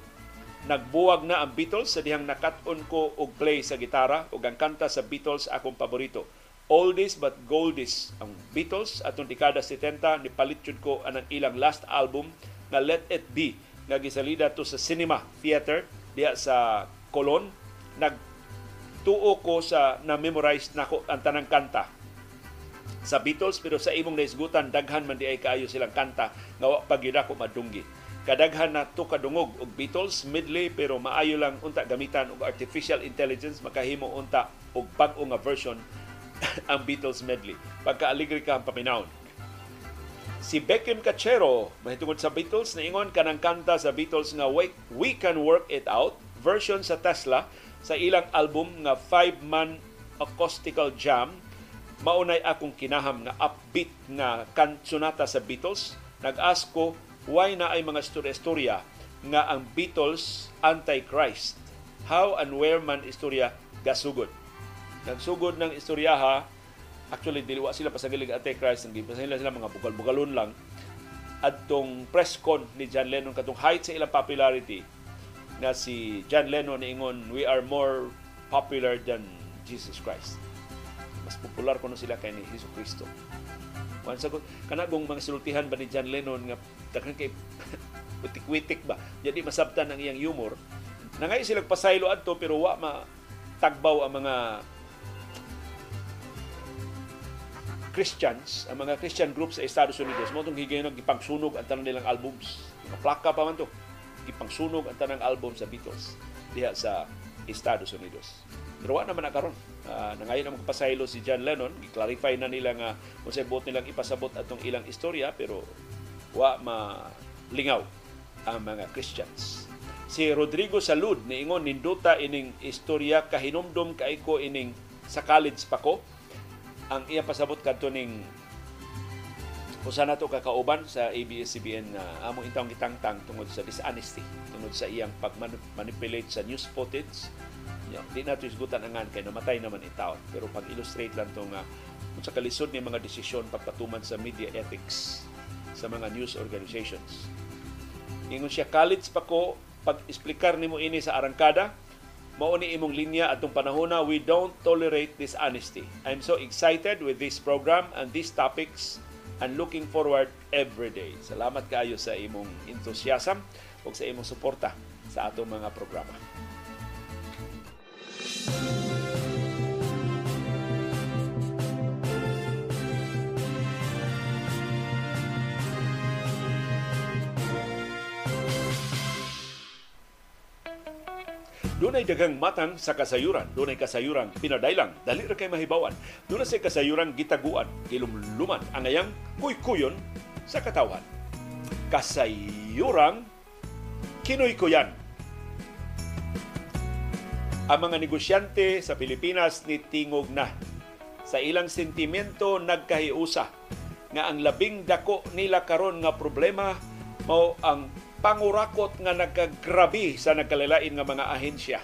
Nagbuwag na ang Beatles sa dihang nakat-on ko og play sa gitara ug ang kanta sa Beatles akong paborito. Oldies but goldies ang Beatles atong dekada 70 ni palitjud ko anang ilang last album nga Let It Be. Nga gisalida to sa cinema theater diha sa Colon, nagtuo ko sa na-memorize nako ang tanang kanta sa Beatles pero sa imong naisgutan daghan man di ay kaayo silang kanta nga wa pa ko madunggi. Kadaghan na to kadungog og Beatles medley pero maayo lang unta gamitan og artificial intelligence makahimo unta og bag-o nga version ang Beatles medley pagka-aligre ka ang paminawon si Beckham Cachero mahitungod sa Beatles naingon kanang kanta sa Beatles nga We, We Can Work It Out version sa Tesla sa ilang album nga Five Man Acoustical Jam maunay akong kinaham nga upbeat nga kansunata sa Beatles. Nag-ask ko why na ay mga istorya-istorya nga ang Beatles anti-Christ? How and where man istorya gasugod nagsugod ng istoryaha actually dili wa sila pasagalig anti-Christ ang gipasan sila sila mga bugal-bugalon lang adtong press con ni John Lennon katong height sa ilang popularity na si John Lennon ingon, we are more popular than Jesus Christ. Mas popular kuno sila kay ni Hesus Kristo. Kung sa kanagong mga sultihan ba ni John Lennon nga daghan kay witik-witik ba. Jadi masabtan ang iyang humor. Nangay sila pasaylo adto pero wa ma tagbaw ang mga Christians, ang mga Christian groups sa Estados Unidos, mo itong higayon ng ipangsunog ang tanong nilang albums. Plaka pa man to gipangsunog ang tanang album sa Beatles diha sa Estados Unidos. Pero wa naman na karon. Uh, nangayon ang pasaylo si John Lennon, i-clarify na nila nga kung sa bot nilang ipasabot atong ilang istorya pero wa malingaw ang mga Christians. Si Rodrigo Salud niingon ninduta ining istorya kahinumdom kay ko ining sa college pa ko ang iya pasabot kadto ning usa na to kakauban sa ABS-CBN nga uh, among intawong gitangtang tungod sa dishonesty tungod sa iyang pag-manipulate sa news footage. Yeah, di nato isgutan angan kay namatay naman itaon pero pag-illustrate lang to nga kung sa kalisod ni mga desisyon pagpatuman sa media ethics sa mga news organizations. Ingon siya college pa ko pag-explicar nimo ini sa arangkada mao ni imong linya atong panahona we don't tolerate dishonesty i'm so excited with this program and these topics and looking forward every day. Salamat kayo sa imong enthusiasm o sa imong suporta sa atong mga programa. Dunay daghang matang sa kasayuran, dunay kasayuran pinadailang, dali ra kay mahibawan. Dunay sa kasayuran gitaguan, kilumluman ang ayang kuykuyon sa katawhan. Kasayuran kinoy-kuyan. Ang mga negosyante sa Pilipinas ni tingog na sa ilang sentimento nagkahiusa nga ang labing dako nila karon nga problema mao ang pangurakot nga nagkagrabi sa nagkalilain nga mga ahensya.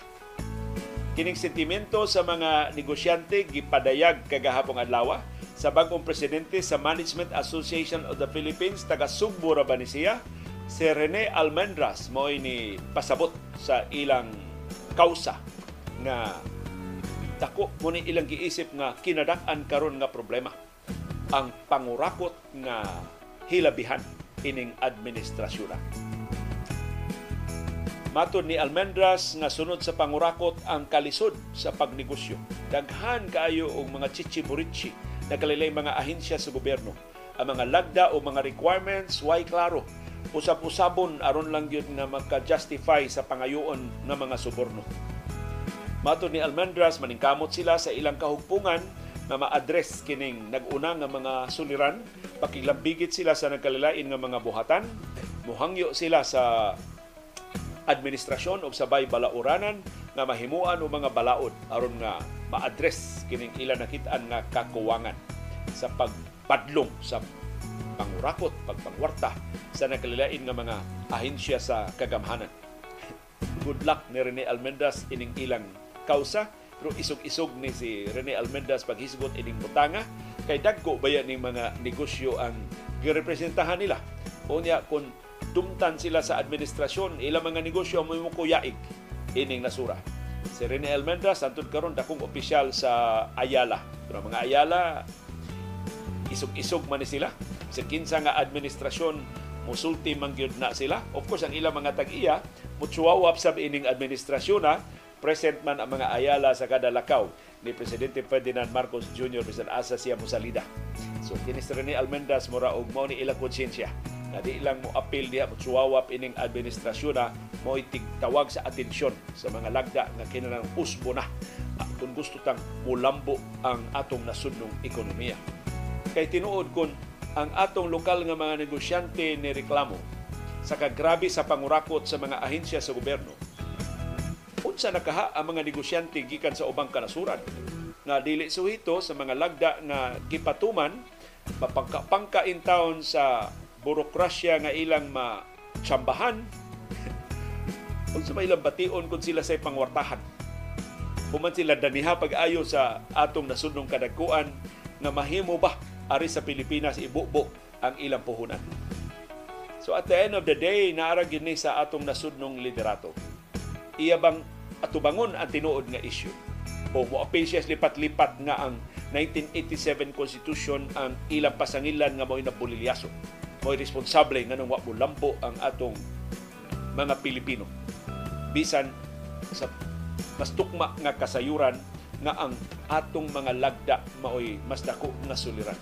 Kining sentimento sa mga negosyante gipadayag kagahapong adlaw sa bagong presidente sa Management Association of the Philippines, taga Sugbo ra siya? Si Rene Almendras mo ni pasabot sa ilang kausa nga dako mo ni ilang giisip nga kinadak-an karon nga problema ang pangurakot nga hilabihan ining administrasyon. Matod ni Almendras nga sunod sa pangurakot ang kalisod sa pagnegosyo. Daghan kaayo og mga chichiburichi na kalilay mga ahensya sa gobyerno. Ang mga lagda o mga requirements way klaro. Usap-usabon aron lang yun nga magka-justify sa pangayoon ng mga suborno. Matod ni Almendras maningkamot sila sa ilang kahugpungan na ma-address kining nag-una nga mga suliran, pakilambigit sila sa nagkalilain nga mga buhatan, muhangyo sila sa administrasyon o sabay balauranan nga mahimuan o mga balaod aron nga ma-address kining ila nakitaan nga kakuwangan sa pagpadlong sa pangurakot, pagpangwarta sa nakalilain nga mga ahensya sa kagamhanan. Good luck ni Rene Almendas ining ilang kausa pero isog-isog ni si Rene Almendas paghisgot ining butanga kay dagko bayan ning mga negosyo ang girepresentahan nila. Unya kung dumtan sila sa administrasyon, ilang mga negosyo mo mo kuyaig ining nasura. Si Rene Almendras, antod karon dakong opisyal sa Ayala. Pero mga Ayala, isog-isog man ni sila. Sa kinsa nga administrasyon, musulti man na sila. Of course, ang ilang mga tag-iya, mutsuwawap sa ining administrasyon na present man ang mga Ayala sa kada lakaw ni Presidente Ferdinand Marcos Jr. bisan asa siya musalida. So kini si Rene Almendas mura og mao ni ilang konsyensya na di lang mo appeal diha mo suwawap ining administrasyon na mo tawag sa atensyon sa mga lagda nga kinahanglan usbo na ah, kung gusto tang mulambo ang atong nasudnong ekonomiya. Kay tinuod kun ang atong lokal nga mga negosyante ni reklamo sa kagrabe sa pangurakot sa mga ahensya sa gobyerno. Unsa nakaha ang mga negosyante gikan sa ubang kanasuran nga dili suhito sa mga lagda nga gipatuman mapangka in town sa burokrasya nga ilang ma-tsambahan kung sa ilang bation kung sila sa pangwartahan. Kuman sila daniha pag-ayo sa atong nasudnong kadagkuan nga mahimo ba ari sa Pilipinas ibubo ang ilang puhunan. So at the end of the day, naara gini sa atong nasudnong liderato. Iya bang atubangon ang tinuod nga issue? O mo siya lipat-lipat nga ang 1987 Constitution ang ilang pasangilan nga mo'y napulilyaso mo'y responsable nga nung wa lampo ang atong mga Pilipino. Bisan sa mas tukma nga kasayuran nga ang atong mga lagda maoy mas dako nga suliran.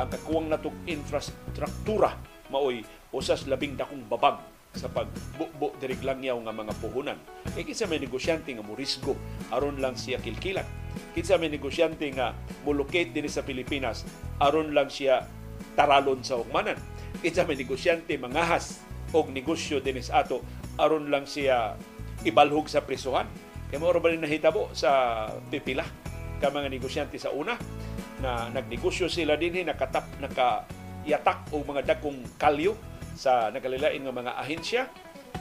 Ang kakuwang natong infrastruktura maoy usas labing dakong babag sa pagbukbo dirig langyaw nga mga puhunan. Kay kinsa may negosyante nga murisgo aron lang siya kilkilan. Kinsa may negosyante nga mulocate dinhi sa Pilipinas aron lang siya taralon sa hukmanan kinsa may negosyante mangahas og negosyo dinis ato aron lang siya ibalhog sa prisuhan. Kay mo ba nahitabo sa pipila ka mga negosyante sa una na nagnegosyo sila dinhi nakatap naka yatak og mga dagkong kalyo sa nagalilain nga mga ahensya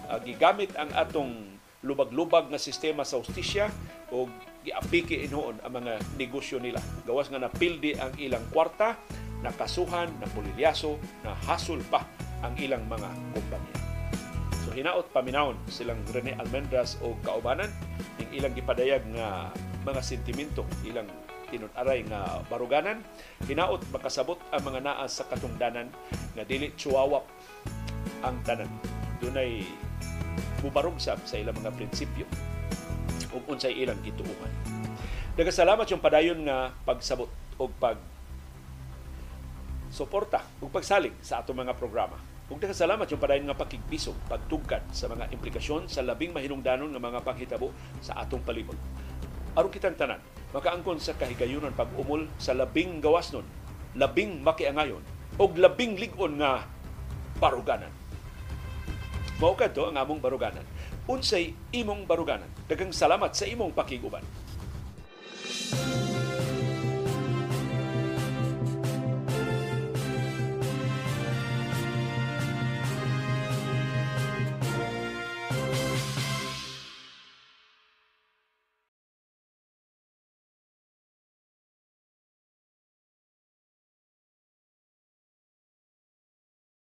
uh, gigamit ang atong lubag-lubag nga sistema sa ustisya o giapiki inoon ang mga negosyo nila. Gawas nga napildi ang ilang kwarta nakasuhan, napulilyaso, na hasol pa ang ilang mga kumpanya. So hinaot paminawon silang Rene Almendras o kaubanan ng ilang gipadayag nga mga sentimento ilang tinunaray nga baruganan hinaot makasabot ang mga naa sa katungdanan nga dili tsuwawap ang tanan dunay bubarog sa ilang mga prinsipyo ug unsay ilang gituuhan Nagasalamat yung padayon nga pagsabot o pag suporta ug pagsalig sa ato mga programa. Ug salamat yung padayon nga pakigpiso, pagtugkad sa mga implikasyon sa labing mahinungdanon nga mga panghitabo sa atong palibot. Aron kitang tanan, makaangkon sa kahigayunan pag-umol sa labing gawasnon, labing makiangayon, og labing ligon nga baruganan. Mao kadto ang among baruganan unsay imong baruganan. Daghang salamat sa imong pakiguban.